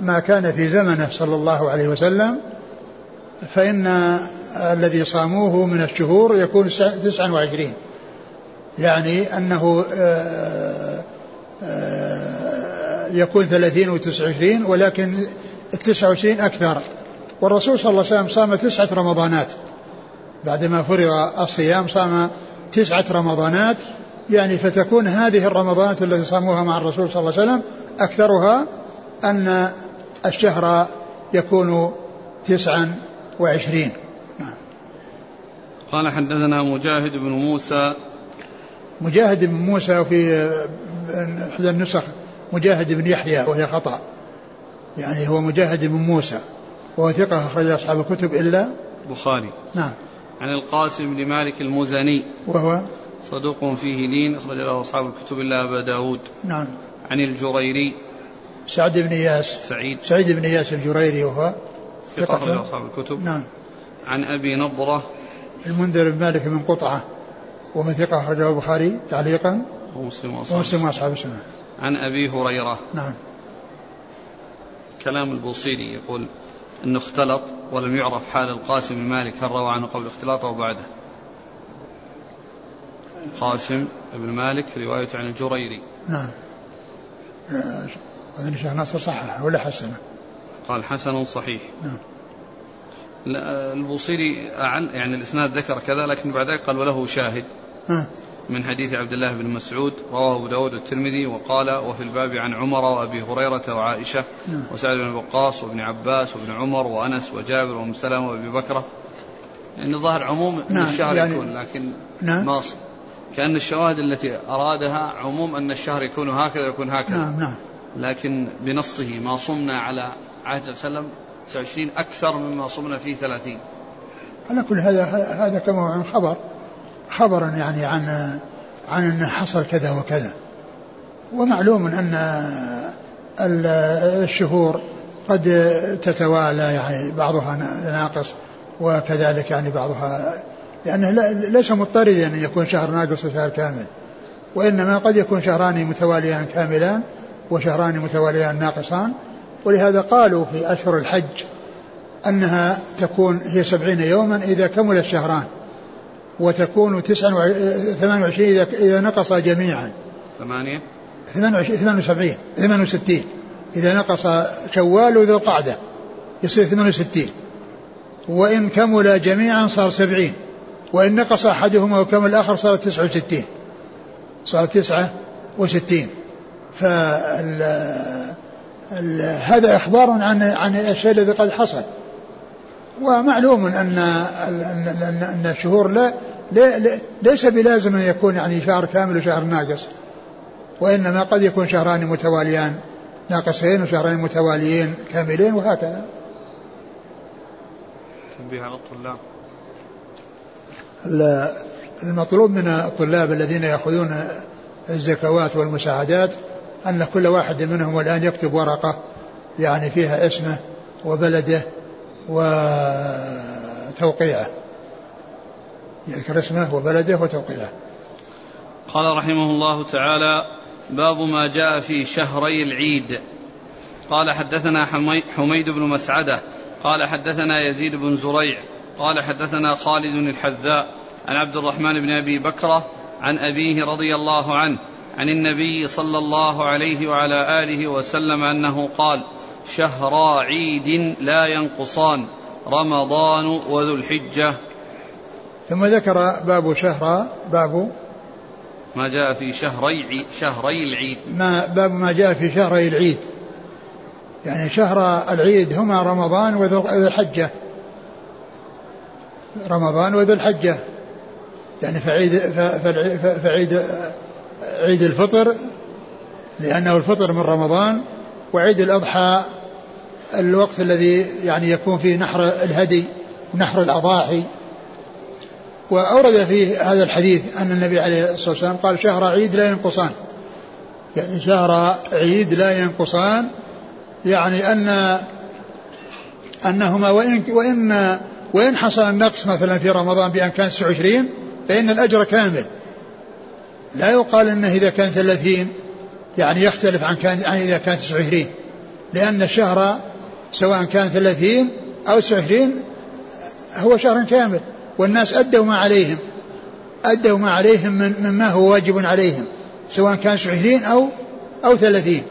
B: ما كان في زمنه صلى الله عليه وسلم فإن الذي صاموه من الشهور يكون تسعا وعشرين. يعني أنه آه، آه، يكون ثلاثين وتسع وعشرين ولكن التسع وعشرين أكثر. والرسول صلى الله عليه وسلم صام تسعة رمضانات. بعدما فرض الصيام صام تسعة رمضانات. يعني فتكون هذه الرمضانات التي صاموها مع الرسول صلى الله عليه وسلم أكثرها أن الشهر يكون تسعا وعشرين.
A: قال حدثنا مجاهد بن موسى.
B: مجاهد بن موسى في إحدى النسخ مجاهد بن يحيى وهي خطأ. يعني هو مجاهد بن موسى وهو ثقة أخرج أصحاب الكتب إلا
A: البخاري
B: نعم.
A: عن القاسم بن مالك المزني
B: وهو؟
A: صدوق فيه لين أخرج له أصحاب الكتب إلا أبا داود.
B: نعم.
A: عن الجريري.
B: سعد بن إياس
A: سعيد.
B: سعيد بن إياس الجريري وهو
A: ثقة أصحاب الكتب.
B: نعم.
A: عن أبي نضرة.
B: المنذر بن مالك بن قطعة وهو ثقة أخرجه البخاري تعليقا.
A: ومسلم وأصحاب
B: ومسلم وأصحاب السنة.
A: عن أبي هريرة.
B: نعم.
A: كلام البوصيري يقول أنه اختلط ولم يعرف حال القاسم بن مالك هل روى عنه قبل اختلاطه أو بعده؟ قاسم بن مالك رواية عن الجريري.
B: نعم. أظن الشيخ ناصر صحح ولا حسنه
A: قال حسن صحيح
B: نعم
A: البوصيري أعل يعني الإسناد ذكر كذا لكن بعد ذلك قال وله شاهد. من حديث عبد الله بن مسعود رواه أبو داود والترمذي وقال وفي الباب عن عمر وأبي هريرة وعائشة
B: نعم.
A: وسعد بن وقاص وابن عباس وابن عمر وأنس وجابر وأم سلمة وأبي بكرة يعني ظاهر عموم
B: نعم.
A: الشهر
B: يعني
A: يكون لكن
B: نعم.
A: ما كأن الشواهد التي أرادها عموم أن الشهر يكون هكذا يكون هكذا.
B: نعم نعم.
A: لكن بنصه ما صمنا على عهد وسلم 29 أكثر مما صمنا فيه 30
B: على كل هذا هذا كما هو عن خبر. خبرا يعني عن عن أن حصل كذا وكذا. ومعلوم أن الشهور قد تتوالى يعني بعضها ناقص وكذلك يعني بعضها لأنه ليس مضطردا أن يكون شهر ناقص وشهر كامل وإنما قد يكون شهران متواليان كاملان وشهران متواليان ناقصان. ولهذا قالوا في أشهر الحج أنها تكون هي سبعين يوما إذا كمل الشهران وتكون تسعة ثمان وعشرين إذا, إذا نقص جميعا.
A: ثمانية؟
B: ثمان وسبعين ثمان وستين. إذا نقص شوال وذو القعدة يصير 68 وإن كمل جميعا صار 70 وإن نقص أحدهما وكمل الآخر صار 69 صار 69 فال هذا إخبار عن عن الشيء الذي قد حصل. ومعلوم أن أن الشهور لا ليس بلازم أن يكون يعني شهر كامل وشهر ناقص. وإنما قد يكون شهران متواليان ناقصين وشهرين متواليين كاملين وهكذا.
A: تنبيه على الطلاب
B: المطلوب من الطلاب الذين يأخذون الزكوات والمساعدات أن كل واحد منهم الآن يكتب ورقة يعني فيها اسمه وبلده وتوقيعه. يذكر اسمه وبلده وتوقيعه.
A: قال رحمه الله تعالى باب ما جاء في شهري العيد. قال حدثنا حميد بن مسعدة قال حدثنا يزيد بن زريع قال حدثنا خالد الحذاء عن عبد الرحمن بن أبي بكرة عن أبيه رضي الله عنه عن النبي صلى الله عليه وعلى آله وسلم أنه قال شهرا عيد لا ينقصان رمضان وذو الحجة.
B: ثم ذكر باب شهر باب
A: ما جاء في شهري شهري العيد.
B: ما باب ما جاء في شهري العيد. يعني شهر العيد هما رمضان وذو الحجة. رمضان وذو الحجة يعني فعيد فعيد عيد الفطر لأنه الفطر من رمضان وعيد الأضحى الوقت الذي يعني يكون فيه نحر الهدي ونحر الأضاحي. وأورد في هذا الحديث أن النبي عليه الصلاة والسلام قال شهر عيد لا ينقصان. يعني شهر عيد لا ينقصان يعني أن أنهما وإن وإن وإن حصل النقص مثلا في رمضان بأن كان 29 فإن الأجر كامل. لا يقال أنه إذا كان 30 يعني يختلف عن كان عن إذا كان 29 لأن الشهر سواء كان 30 أو 29 هو شهر كامل. والناس أدوا ما عليهم. أدوا ما عليهم من مما هو واجب عليهم سواء كان 29 أو أو 30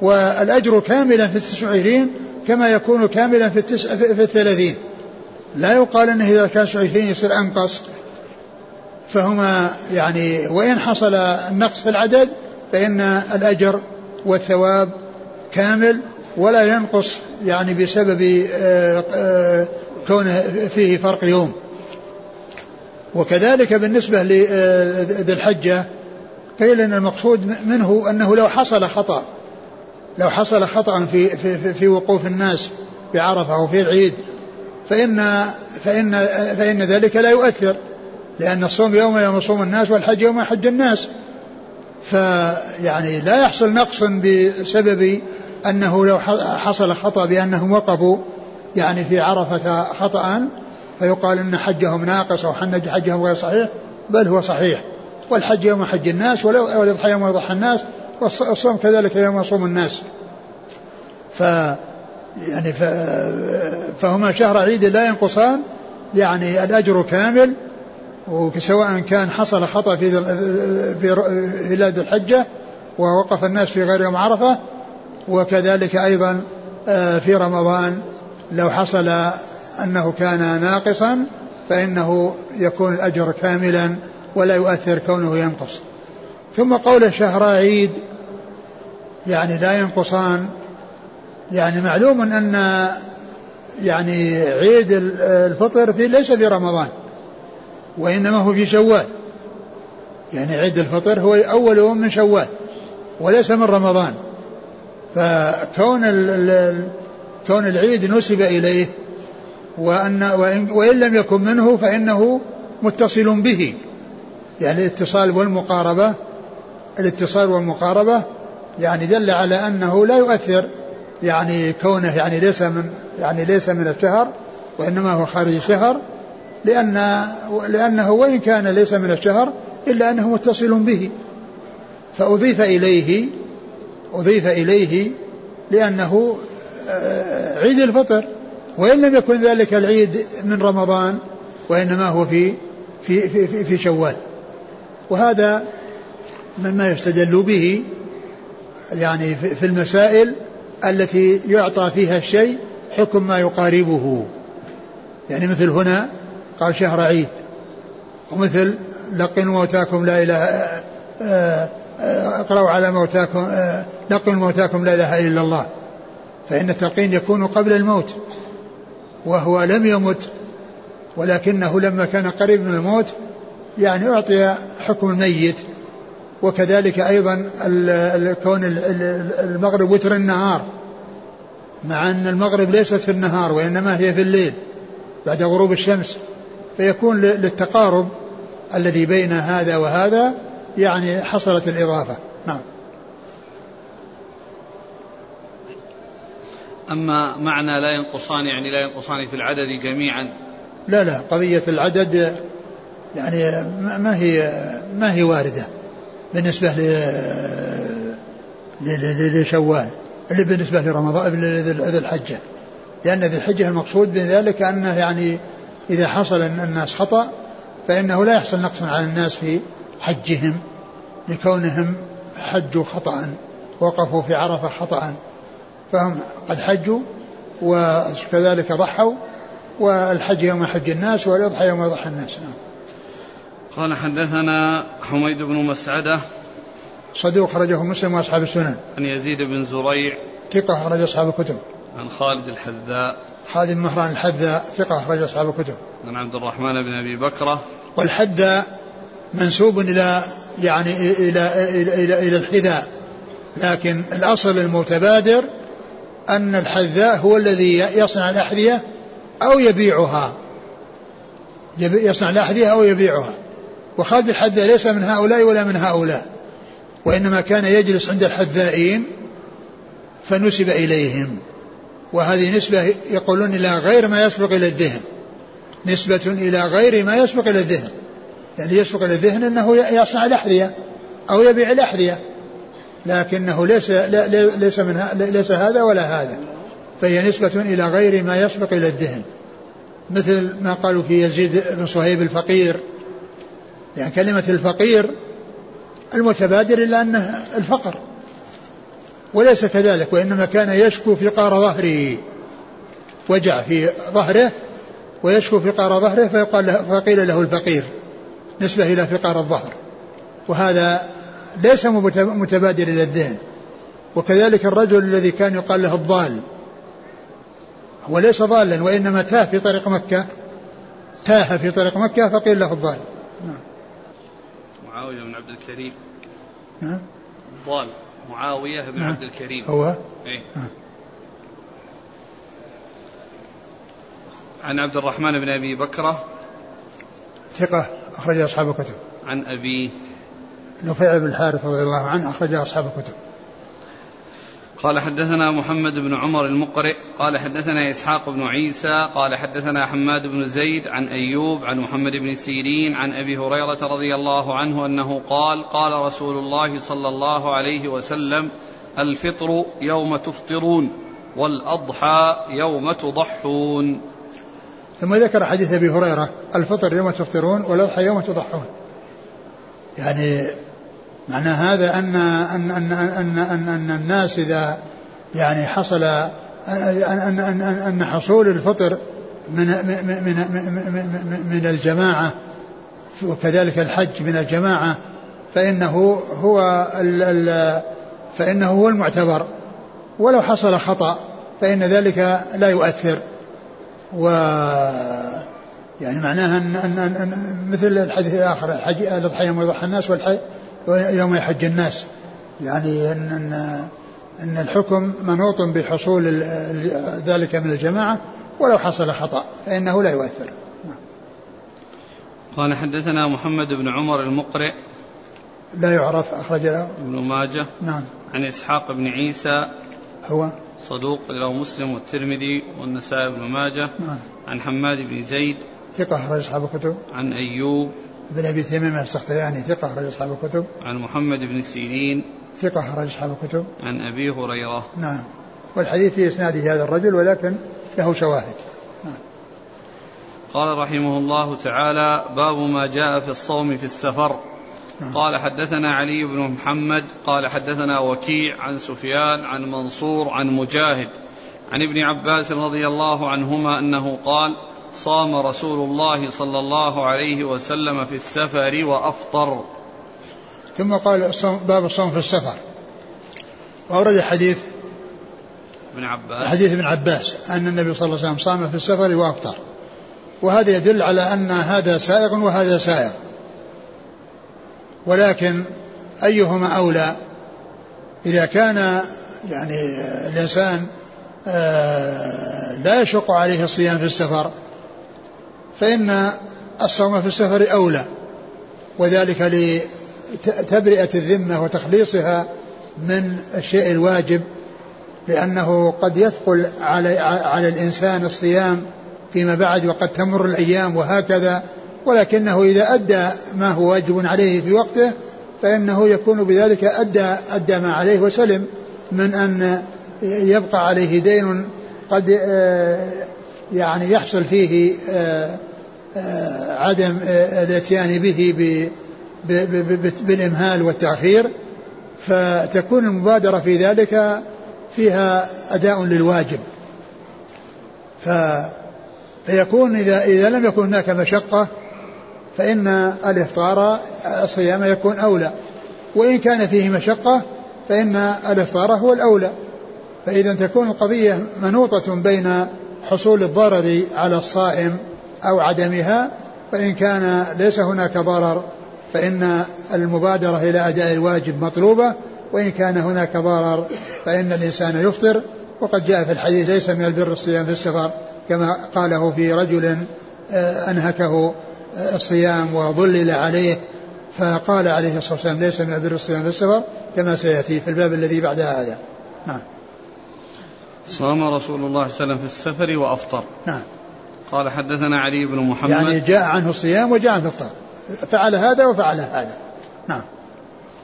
B: والأجر كاملا في التسع وعشرين كما يكون كاملا في في الثلاثين. لا يقال أنه إذا كان وعشرين يصير أنقص. فهما يعني وإن حصل النقص في العدد فإن الأجر والثواب كامل ولا ينقص يعني بسبب آه، آه، كونه فيه فرق يوم. وكذلك بالنسبة لذي آه، الحجة قيل أن المقصود منه أنه لو حصل خطأ لو حصل خطأ في, في, في وقوف الناس بعرفة أو في العيد فإن فإن فإن ذلك لا يؤثر لأن الصوم يوم يوم يصوم الناس والحج يوم يحج الناس. فيعني لا يحصل نقص بسبب أنه لو حصل خطأ بأنهم وقفوا يعني في عرفة خطأ فيقال أن حجهم ناقص أو حجهم غير صحيح بل هو صحيح. والحج يوم حج الناس والإضحى يوم يضحى الناس والصوم كذلك يوم يصوم الناس. ف يعني فهما شهر عيد لا ينقصان يعني الأجر كامل وسواء كان حصل خطأ في في بلاد الحجة ووقف الناس في غير يوم عرفة وكذلك أيضا آه، في رمضان لو حصل أنه كان ناقصا فإنه يكون الأجر كاملا ولا يؤثر كونه ينقص. ثم قول شهر عيد يعني لا ينقصان يعني معلوم أن يعني عيد الفطر في ليس في رمضان وإنما هو في شوال. يعني عيد الفطر هو أول يوم من شوال وليس من رمضان. فكون كون العيد نسب إليه وأن وإن, وإن لم يكن منه فإنه متصل به. يعني الاتصال والمقاربة الاتصال والمقاربة يعني دل على أنه لا يؤثر. يعني كونه يعني ليس من يعني ليس من الشهر وإنما هو خارج الشهر لأن لأنه وإن كان ليس من الشهر إلا أنه متصل به. فأضيف إليه أضيف إليه لأنه آه، عيد الفطر. وإن لم يكن ذلك العيد من رمضان وإنما هو في في في, في شوال. وهذا مما يستدل به يعني في المسائل التي يعطى فيها الشيء حكم ما يقاربه. يعني مثل هنا قال شهر عيد ومثل لقنوا موتاكم لا إله اقرأوا على موتاكم لقنوا موتاكم لا إله إلا الله. فإن التلقين يكون قبل الموت وهو لم يمت ولكنه لما كان قريب من الموت يعني أعطي حكم الميت وكذلك أيضا كون المغرب وتر النهار مع أن المغرب ليست في النهار وإنما هي في الليل بعد غروب الشمس فيكون للتقارب الذي بين هذا وهذا يعني حصلت الإضافة. نعم.
A: أما معنى لا ينقصان يعني لا ينقصان في العدد جميعا.
B: لا لا قضية العدد يعني ما هي ما هي واردة. بالنسبة لشوال اللي بالنسبة لرمضان ذي الحجة لأن ذي الحجة المقصود بذلك أنه يعني إذا حصل أن الناس خطأ فإنه لا يحصل نقص على الناس في حجهم لكونهم حجوا خطأ وقفوا في عرفة خطأ فهم قد حجوا وكذلك ضحوا والحج يوم حج الناس والإضحى يوم يضحى الناس نعم.
A: قال حدثنا حميد بن مسعدة.
B: صدوق خرجه مسلم وأصحاب السنن.
A: عن يزيد بن زريع.
B: ثقة أخرج أصحاب الكتب.
A: عن خالد الحذاء.
B: خالد بن مهران الحذاء ثقة أخرج أصحاب الكتب.
A: عن عبد الرحمن بن أبي بكرة.
B: والحذاء منسوب إلى يعني إلى إلى إلى, إلى الحذاء. لكن الأصل المتبادر أن الحذاء هو الذي يصنع الأحذية أو يبيعها. يصنع الأحذية أو يبيعها. وخالد الحذاء ليس من هؤلاء ولا من هؤلاء وإنما كان يجلس عند الحذائين فنسب إليهم. وهذه نسبة يقولون إلى غير ما يسبق إلى الذهن نسبة إلى غير ما يسبق إلى الذهن. يعني يسبق إلى الذهن أنه يصنع الأحذية أو يبيع الأحذية لكنه ليس ليس من ليس هذا ولا هذا. فهي نسبة إلى غير ما يسبق إلى الذهن. مثل ما قالوا في يزيد بن صهيب الفقير يعني كلمة الفقير المتبادر إلى أنه الفقر وليس كذلك وإنما كان يشكو فقار ظهره وجع في ظهره ويشكو فقار ظهره فيقال له فقيل له الفقير نسبة إلى فقار الظهر. وهذا ليس متبادر إلى الذهن. وكذلك الرجل الذي كان يقال له الضال هو ليس ضالا وإنما تاه في طريق مكة تاه في طريق مكة فقيل له الضال. نعم.
A: معاوية بن عبد الكريم.
B: نعم
A: ضال معاوية بن نعم. عبد الكريم.
B: هو؟
A: إيه؟ نعم. عن عبد الرحمن بن أبي بكرة.
B: ثقة أخرج أصحاب الكتب.
A: عن أبيه
B: نفيع بن الحارث رضي الله عنه أخرج أصحاب الكتب.
A: قال حدثنا محمد بن عمر المقرئ قال حدثنا إسحاق بن عيسى قال حدثنا حماد بن زيد عن أيوب عن محمد بن سيرين عن أبي هريرة رضي الله عنه أنه قال قال رسول الله صلى الله عليه وسلم الفطر يوم تفطرون والأضحى يوم تضحون.
B: ثم ذكر حديث أبي هريرة الفطر يوم تفطرون والأضحى يوم تضحون. يعني معنى هذا أن أن أن أن أن, أن الناس إذا يعني حصل أن أن أن, أن حصول الفطر من من من, من الجماعة وكذلك الحج من الجماعة فإنه هو ال ال فإنه هو المعتبر ولو حصل خطأ فإن ذلك لا يؤثر و يعني معناها أن, أن, أن مثل الحديث الآخر الحج الأضحية يوم يضحى الناس والحج يوم يحج الناس. يعني أن, أن, أن الحكم منوط بحصول ذلك من الجماعة ولو حصل خطأ فإنه لا يؤثر.
A: قال حدثنا محمد بن عمر المقرئ.
B: لا يعرف أخرج له.
A: ابن ماجه.
B: نعم.
A: عن إسحاق بن عيسى.
B: هو؟
A: صدوق له مسلم والترمذي والنسائي بن ماجه.
B: نعم.
A: عن حماد بن زيد.
B: ثقة أخرج أصحاب الكتب.
A: عن أيوب.
B: بن أبي تميم السختياني ثقة أخرج أصحاب الكتب.
A: عن محمد بن سيرين.
B: ثقة أخرج أصحاب الكتب.
A: عن أبي هريرة.
B: نعم. والحديث في إسناده هذا الرجل ولكن له شواهد. نعم.
A: قال رحمه الله تعالى باب ما جاء في الصوم في السفر. نعم. قال حدثنا علي بن محمد. قال حدثنا وكيع عن سفيان عن منصور عن مجاهد. عن ابن عباس رضي الله عنهما أنه قال صام رسول الله صلى الله عليه وسلم في السفر وأفطر.
B: ثم قال باب الصوم في السفر. وأورد حديث
A: ابن عباس.
B: حديث ابن عباس أن النبي صلى الله عليه وسلم صام في السفر وأفطر. وهذا يدل على أن هذا سائغ وهذا سائغ ولكن أيهما أولى؟ إذا كان يعني الإنسان آه، لا يشق عليه الصيام في السفر فإن الصوم في السفر أولى وذلك لتبرئة الذمة وتخليصها من الشيء الواجب لأنه قد يثقل على على الإنسان الصيام فيما بعد وقد تمر الأيام وهكذا ولكنه إذا أدى ما هو واجب عليه في وقته فإنه يكون بذلك أدى أدى ما عليه وسلم من أن يبقى عليه دين قد آه، يعني يحصل فيه آه، عدم الاتيان به بالإمهال والتأخير فتكون المبادرة في ذلك فيها أداء للواجب. ف فيكون إذا إذا لم يكن هناك مشقة فإن الإفطار الصيام يكون أولى. وإن كان فيه مشقة فإن الإفطار هو الأولى. فإذا تكون القضية منوطة بين حصول الضرر على الصائم أو عدمها فإن كان ليس هناك ضرر فإن المبادرة إلى أداء الواجب مطلوبة وإن كان هناك ضرر فإن الإنسان يفطر. وقد جاء في الحديث ليس من البر الصيام في السفر كما قاله في رجل آه، أنهكه آه، الصيام وظلل عليه فقال عليه الصلاة والسلام ليس من البر الصيام في السفر كما سيأتي في الباب الذي بعد هذا. نعم.
A: صام رسول الله صلى الله عليه وسلم في السفر وأفطر.
B: نعم.
A: قال حدثنا علي بن محمد.
B: يعني جاء عنه الصيام وجاء عنه الافطار فعل هذا وفعل هذا. نعم.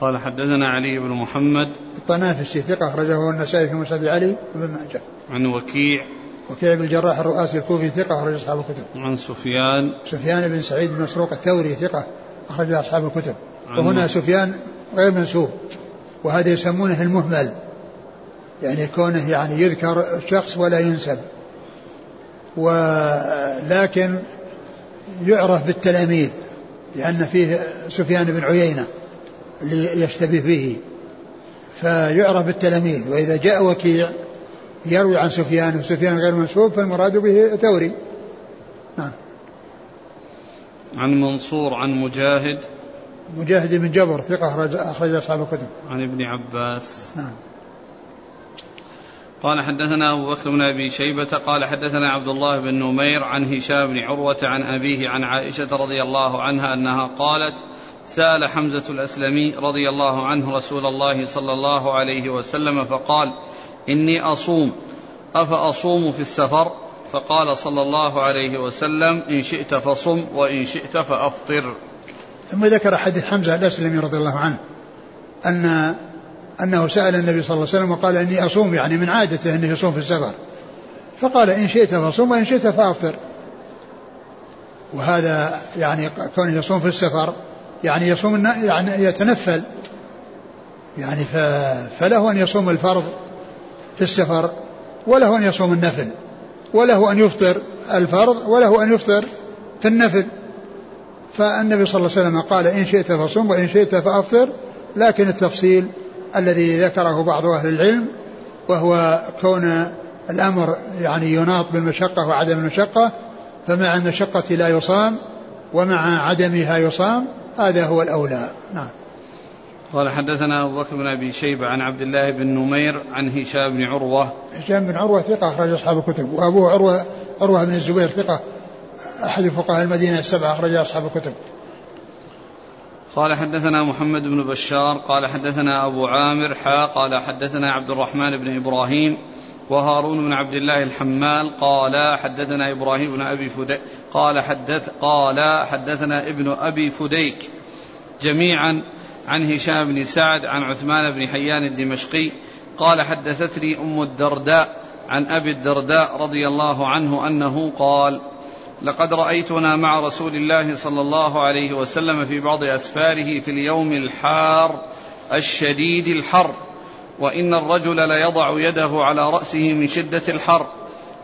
A: قال حدثنا علي بن محمد.
B: الطنافسي ثقة أخرجه النسائي في مسند علي بن ماجه.
A: عن وكيع.
B: وكيع بن الجراح الرؤاسي الكوفي ثقة أخرج أصحاب الكتب.
A: عن سفيان.
B: سفيان بن سعيد بن مسروق الثوري ثقة أخرج أصحاب الكتب. وهنا سفيان غير منسوب. وهذا يسمونه المهمل. يعني كونه يعني يذكر الشخص ولا ينسب. ولكن يعرف بالتلاميذ لأن فيه سفيان بن عيينة اللي يشتبه به. فيعرف بالتلاميذ وإذا جاء وكيع يروي عن سفيان وسفيان غير منسوب فالمراد به ثوري نعم.
A: عن منصور عن مجاهد.
B: مجاهد بن جبر ثقة أخرج أخرج أصحاب الكتب.
A: عن ابن عباس.
B: نعم.
A: قال حدثنا أبو بكر بن أبي شيبة قال حدثنا عبد الله بن نمير عن هشام بن عروة عن أبيه عن عائشة رضي الله عنها أنها قالت سأل حمزة الأسلمي رضي الله عنه رسول الله صلى الله عليه وسلم فقال إني أصوم. أفأصوم في السفر؟ فقال صلى الله عليه وسلم إن شئت فصم وإن شئت فأفطر.
B: ثم ذكر حديث حمزة الأسلمي رضي الله عنه أن أنه سأل النبي صلى الله عليه وسلم وقال إني أصوم يعني من عادته أنه يصوم في السفر. فقال إن شئت فصوم وإن شئت فأفطر. وهذا يعني كونه يصوم في السفر يعني يصوم يعني يتنفل. يعني فله أن يصوم الفرض في السفر وله أن يصوم النفل وله أن يفطر الفرض وله أن يفطر في النفل. فالنبي صلى الله عليه وسلم قال إن شئت فصوم وإن شئت فأفطر. لكن التفصيل الذي ذكره بعض أهل العلم وهو كون الأمر يعني يناط بالمشقة وعدم المشقة فمع المشقة لا يصام ومع عدمها يصام هذا هو الأولى. نعم.
A: قال حدثنا أبو بكر بن أبي شيبة عن عبد الله بن نمير عن هشام بن عروة.
B: هشام بن عروة ثقة أخرج أصحاب الكتب وأبوه عروة عروة بن الزبير ثقة أحد فقهاء المدينة السبعة أخرج أصحاب الكتب.
A: قال حدثنا محمد بن بشار قال حدثنا أبو عامر حا قال حدثنا عبد الرحمن بن إبراهيم وهارون بن عبد الله الحمال قال حدثنا إبراهيم بن أبي فديك قال حدث قال حدثنا ابن أبي فديك جميعا عن هشام بن سعد عن عثمان بن حيان الدمشقي قال حدثتني أم الدرداء عن أبي الدرداء رضي الله عنه أنه قال لقد رأيتنا مع رسول الله صلى الله عليه وسلم في بعض أسفاره في اليوم الحار الشديد الحر وإن الرجل ليضع يده على رأسه من شدة الحر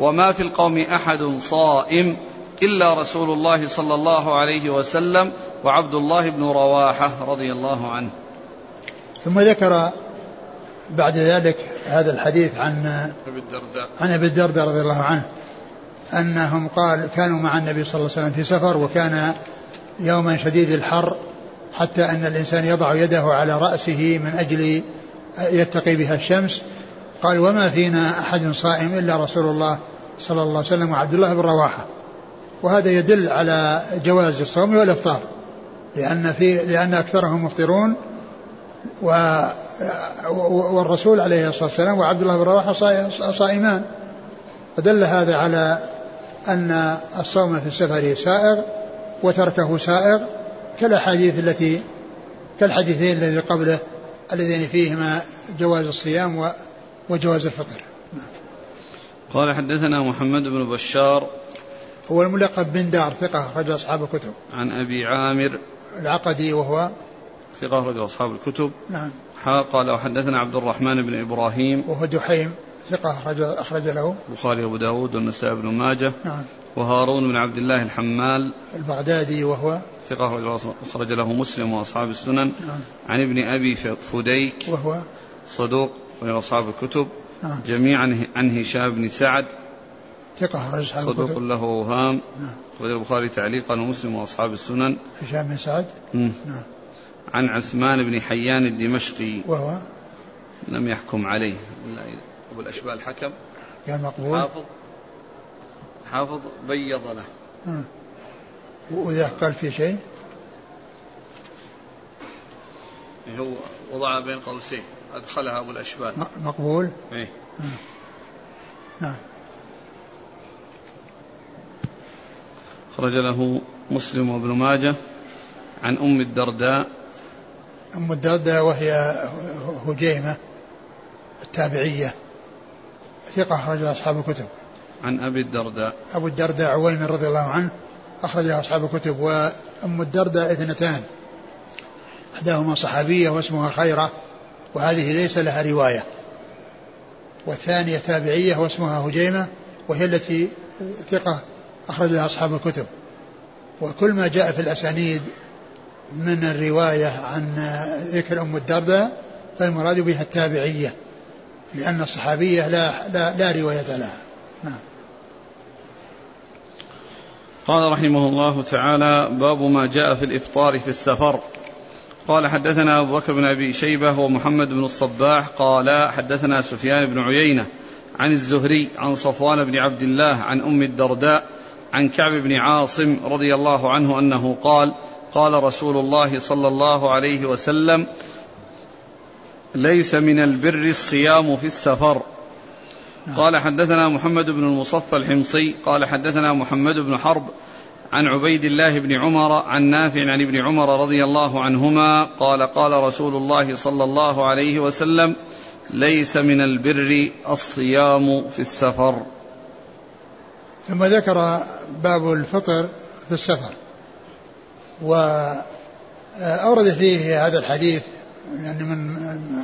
A: وما في القوم أحد صائم إلا رسول الله صلى الله عليه وسلم وعبد الله بن رواحة رضي الله عنه.
B: ثم ذكر بعد ذلك هذا الحديث عن
A: أبي الدرداء.
B: عن أبي الدرداء رضي الله عنه. أنهم قال كانوا مع النبي صلى الله عليه وسلم في سفر وكان يوما شديد الحر حتى أن الإنسان يضع يده على رأسه من أجل يتقي بها الشمس. قال وما فينا أحد صائم إلا رسول الله صلى الله عليه وسلم وعبد الله بن رواحة. وهذا يدل على جواز الصوم والإفطار لأن في لأن أكثرهم مفطرون و والرسول عليه الصلاة والسلام وعبد الله بن رواحة صائمان. فدل هذا على أن الصوم في السفر سائغ وتركه سائغ كالأحاديث التي كالحديثين الذي قبله اللذين فيهما جواز الصيام وجواز الفطر.
A: قال حدثنا محمد بن بشار.
B: هو الملقب بن دار ثقة أخرج أصحاب الكتب.
A: عن أبي عامر.
B: العقدي وهو
A: ثقة أخرج أصحاب الكتب.
B: نعم.
A: قال وحدثنا عبد الرحمن بن إبراهيم.
B: وهو دحيم. ثقة أخرج أخرج له.
A: البخاري وأبو داود والنسائي بن ماجه.
B: نعم.
A: وهارون بن عبد الله الحمال.
B: البغدادي وهو.
A: ثقة أخرج له مسلم وأصحاب السنن.
B: نعم.
A: عن ابن أبي فديك.
B: وهو.
A: صدوق من أصحاب الكتب.
B: نعم.
A: جميعا عن هشام بن سعد.
B: ثقة أخرج أصحاب
A: صدوق
B: الكتب
A: له أوهام
B: نعم.
A: أخرج البخاري تعليقا ومسلم وأصحاب السنن.
B: هشام بن سعد. نعم.
A: عن عثمان بن حيان الدمشقي.
B: وهو.
A: لم يحكم عليه. أبو الأشبال الحكم.
B: كان مقبول.
A: حافظ. حافظ بيض له.
B: وإذا قال في شيء؟
A: هو وضعها بين قوسين. أدخلها أبو الأشبال
B: مقبول؟
A: إيه.
B: نعم.
A: خرج له مسلم وابن ماجه عن أم الدرداء.
B: أم الدرداء وهي هجيمة التابعية. ثقة أخرج أصحاب الكتب.
A: عن أبي الدرداء.
B: أبو الدرداء عويمر رضي الله عنه أخرجها أصحاب الكتب وأم الدرداء اثنتان. إحداهما صحابية واسمها خيرة وهذه ليس لها رواية. والثانية تابعية واسمها هجيمة وهي التي ثقة أخرجها أصحاب الكتب. وكل ما جاء في الأسانيد من الرواية عن ذكر أم الدرداء فالمراد بها التابعية. لأن الصحابية لا, لا, لا رواية لها. نعم.
A: قال رحمه الله تعالى باب ما جاء في الإفطار في السفر. قال حدثنا أبو بكر بن أبي شيبة ومحمد بن الصباح قال حدثنا سفيان بن عيينة عن الزهري عن صفوان بن عبد الله عن أم الدرداء عن كعب بن عاصم رضي الله عنه أنه قال قال رسول الله صلى الله عليه وسلم ليس من البر الصيام في السفر. قال حدثنا محمد بن المصفى الحمصي قال حدثنا محمد بن حرب عن عبيد الله بن عمر عن نافع عن ابن عمر رضي الله عنهما قال قال رسول الله صلى الله عليه وسلم ليس من البر الصيام في السفر.
B: ثم ذكر باب الفطر في السفر وأورد فيه هذا الحديث يعني من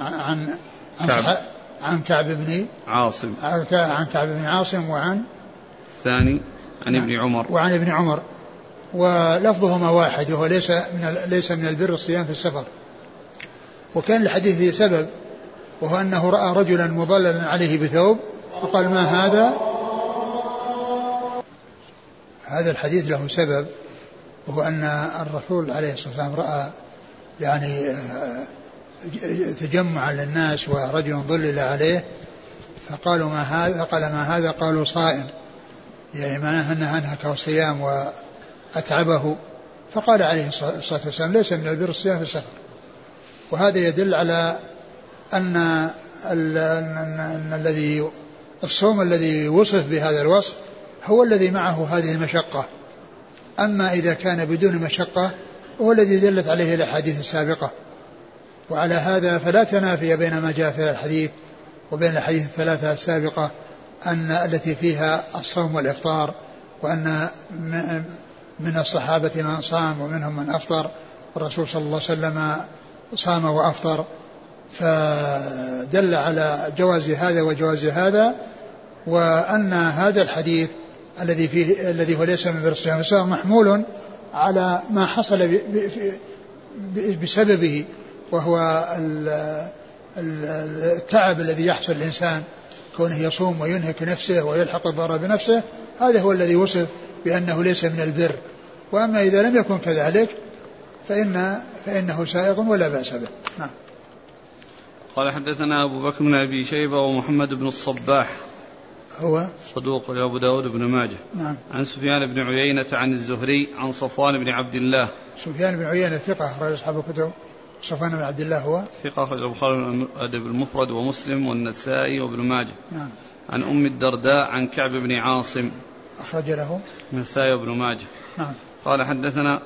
B: عن عن,
A: كعب.
B: عن كعب بن
A: عاصم.
B: عن كع- عن كعب بن عاصم وعن
A: الثاني عن ابن عمر.
B: وعن ابن عمر. ولفظهما واحد وهو ليس من ليس من البر الصيام في السفر. وكان الحديث فيه سبب وهو أنه رأى رجلا مظللا عليه بثوب فقال ما هذا؟ هذا الحديث له سبب وهو أن الرسول عليه الصلاة والسلام رأى يعني آه، تجمعا للناس ورجل ظلل عليه فقالوا ما هذا؟ قال ما هذا؟ قالوا صائم. يعني معناه انها انهكه الصيام وأتعبه. فقال عليه الصلاه والسلام ليس من البر الصيام في السفر. وهذا يدل على أن- أن الذي الصوم الذي وصف بهذا الوصف هو الذي معه هذه المشقة. أما إذا كان بدون مشقة هو الذي دلت عليه الأحاديث السابقة. وعلى هذا فلا تنافي بين ما جاء في الحديث وبين الاحاديث الثلاثة السابقة أن التي فيها الصوم والإفطار وأن من الصحابة من صام ومنهم من أفطر والرسول صلى الله عليه وسلم صام وأفطر فدل على جواز هذا وجواز هذا وأن هذا الحديث الذي فيه الذي هو ليس من بر محمول على ما حصل بسببه وهو التعب الذي يحصل الإنسان كونه يصوم وينهك نفسه ويلحق الضرر بنفسه هذا هو الذي وصف بأنه ليس من البر. وأما إذا لم يكن كذلك فإن فإنه سائغ ولا بأس به. نعم.
A: قال حدثنا أبو بكر بن أبي شيبة ومحمد بن الصباح.
B: هو؟
A: صدوق أبو داود بن ماجه.
B: نعم.
A: عن سفيان بن عيينة عن الزهري عن صفوان بن عبد الله.
B: سفيان بن عيينة ثقة أخرج أصحاب الكتب. صفوان بن عبد الله هو؟
A: ثقة أخرج البخاري الأدب المفرد ومسلم والنسائي وابن ماجه.
B: نعم.
A: عن أم الدرداء عن كعب بن عاصم.
B: أخرج له.
A: النسائي وابن ماجه.
B: نعم.
A: قال حدثنا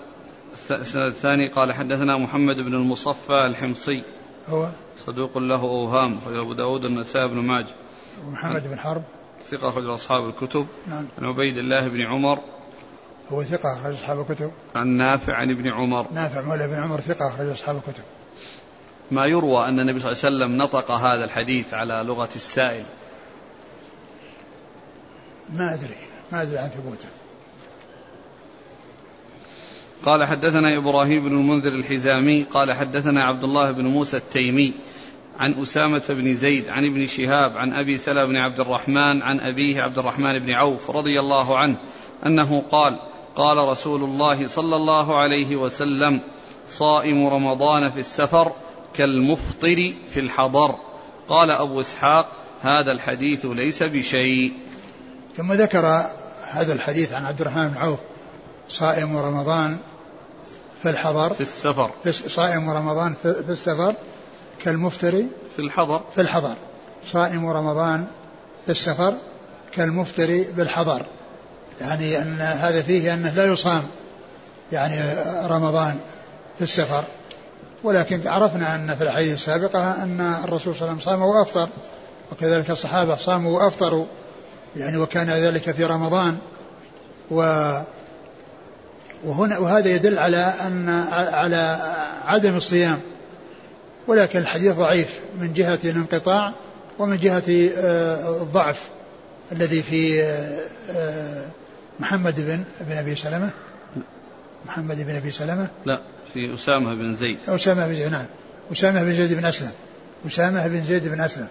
A: الثاني قال حدثنا محمد بن المصفى الحمصي.
B: هو؟
A: صدوق له أوهام أخرج أبو داود النسائي بن ماجه.
B: ومحمد بن حرب.
A: ثقة أخرج أصحاب الكتب.
B: نعم.
A: عن عبيد الله بن عمر.
B: هو ثقة أخرج أصحاب الكتب.
A: عن نافع عن ابن عمر.
B: نافع مولى بن عمر ثقة أخرج أصحاب الكتب.
A: ما يروى أن النبي صلى الله عليه وسلم نطق هذا الحديث على لغة السائل.
B: ما أدري. ما أدري عن ثبوته.
A: قال حدثنا إبراهيم بن المنذر الحزامي قال حدثنا عبد الله بن موسى التيمي عن أسامة بن زيد عن ابن شهاب عن أبي سلمة بن عبد الرحمن عن أبيه عبد الرحمن بن عوف رضي الله عنه أنه قال قال رسول الله صلى الله عليه وسلم صائم رمضان في السفر كالمفطر في الحضر. قال أبو إسحاق هذا الحديث ليس بشيء.
B: ثم ذكر هذا الحديث عن عبد الرحمن بن عوف صائم رمضان في الحضر.
A: في السفر.
B: في صائم رمضان في السفر كالمفتري
A: في الحضر.
B: في الحضر. صائم رمضان في السفر كالمفتري بالحضر. يعني أن هذا فيه أنه لا يصام يعني رمضان في السفر. ولكن عرفنا أن في الحديث السابقة أن الرسول صلى الله عليه وسلم صام وأفطر وكذلك الصحابة صاموا وأفطروا يعني وكان ذلك في رمضان. و وهنا وهذا يدل على أن على عدم الصيام. ولكن الحديث ضعيف من جهة الانقطاع ومن جهة آه، الضعف الذي في آه، آه، محمد بن بن أبي سلمة؟ محمد بن أبي سلمة؟
A: لا في أسامة بن زيد.
B: أسامة بن زيد نعم. أسامة بن زيد بن أسلم. أسامة بن زيد بن أسلم.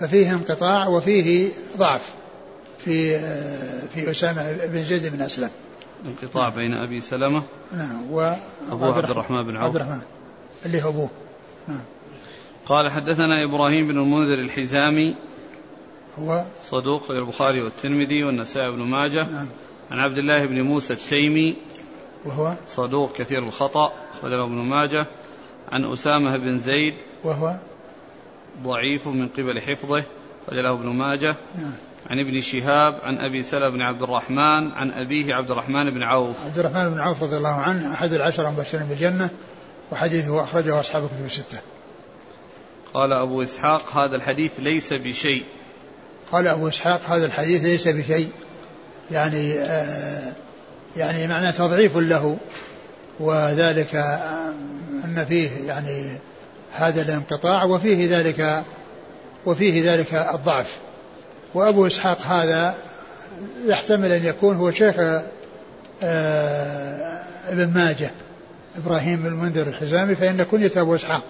B: ففيه انقطاع وفيه ضعف في في أسامة بن زيد بن أسلم.
A: انقطاع بين أبي سلمة
B: نعم. و
A: أبو عبد الرحمن. بن عوف.
B: عبد الرحمن. اللي هو أبوه. نعم.
A: قال حدثنا إبراهيم بن المنذر الحزامي.
B: هو
A: صدوق البخاري والترمذي والنسائي بن ماجه.
B: نعم.
A: عن عبد الله بن موسى التيمي
B: وهو؟
A: صدوق كثير الخطأ أخرجه ابن ماجه. عن أسامة بن زيد
B: وهو؟
A: ضعيف من قبل حفظه أخرجه ابن ماجه.
B: نعم.
A: عن ابن شهاب عن أبي سلمة بن عبد الرحمن عن أبيه عبد الرحمن بن عوف.
B: عبد الرحمن بن عوف رضي الله عنه أحد العشرة المبشرين بالجنة وحديثه أخرجه أصحاب الكتب الستة.
A: قال أبو إسحاق هذا الحديث ليس بشيء.
B: قال أبو إسحاق هذا الحديث ليس بشيء. يعني آه يعني معنى تضعيف له وذلك أن فيه يعني هذا الانقطاع وفيه ذلك وفيه ذلك الضعف. وأبو إسحاق هذا يحتمل أن يكون هو شيخ آه ابن ماجه إبراهيم المنذر الحزامي فإن كنية أبو إسحاق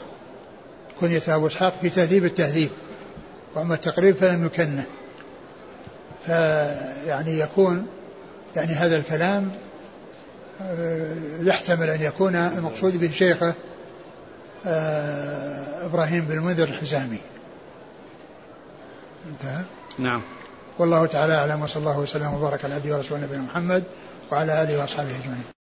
B: كنية أبو إسحاق في تهذيب التهذيب وأما التقريب فلم يكنه فيعني يكون يعني هذا الكلام آه، يحتمل أن يكون المقصود به شيخه آه، إبراهيم بن المنذر الحزامي. انتهى؟
A: نعم.
B: والله تعالى أعلم وصلى الله وسلم وبارك على عبده ورسوله نبينا محمد وعلى آله وأصحابه أجمعين.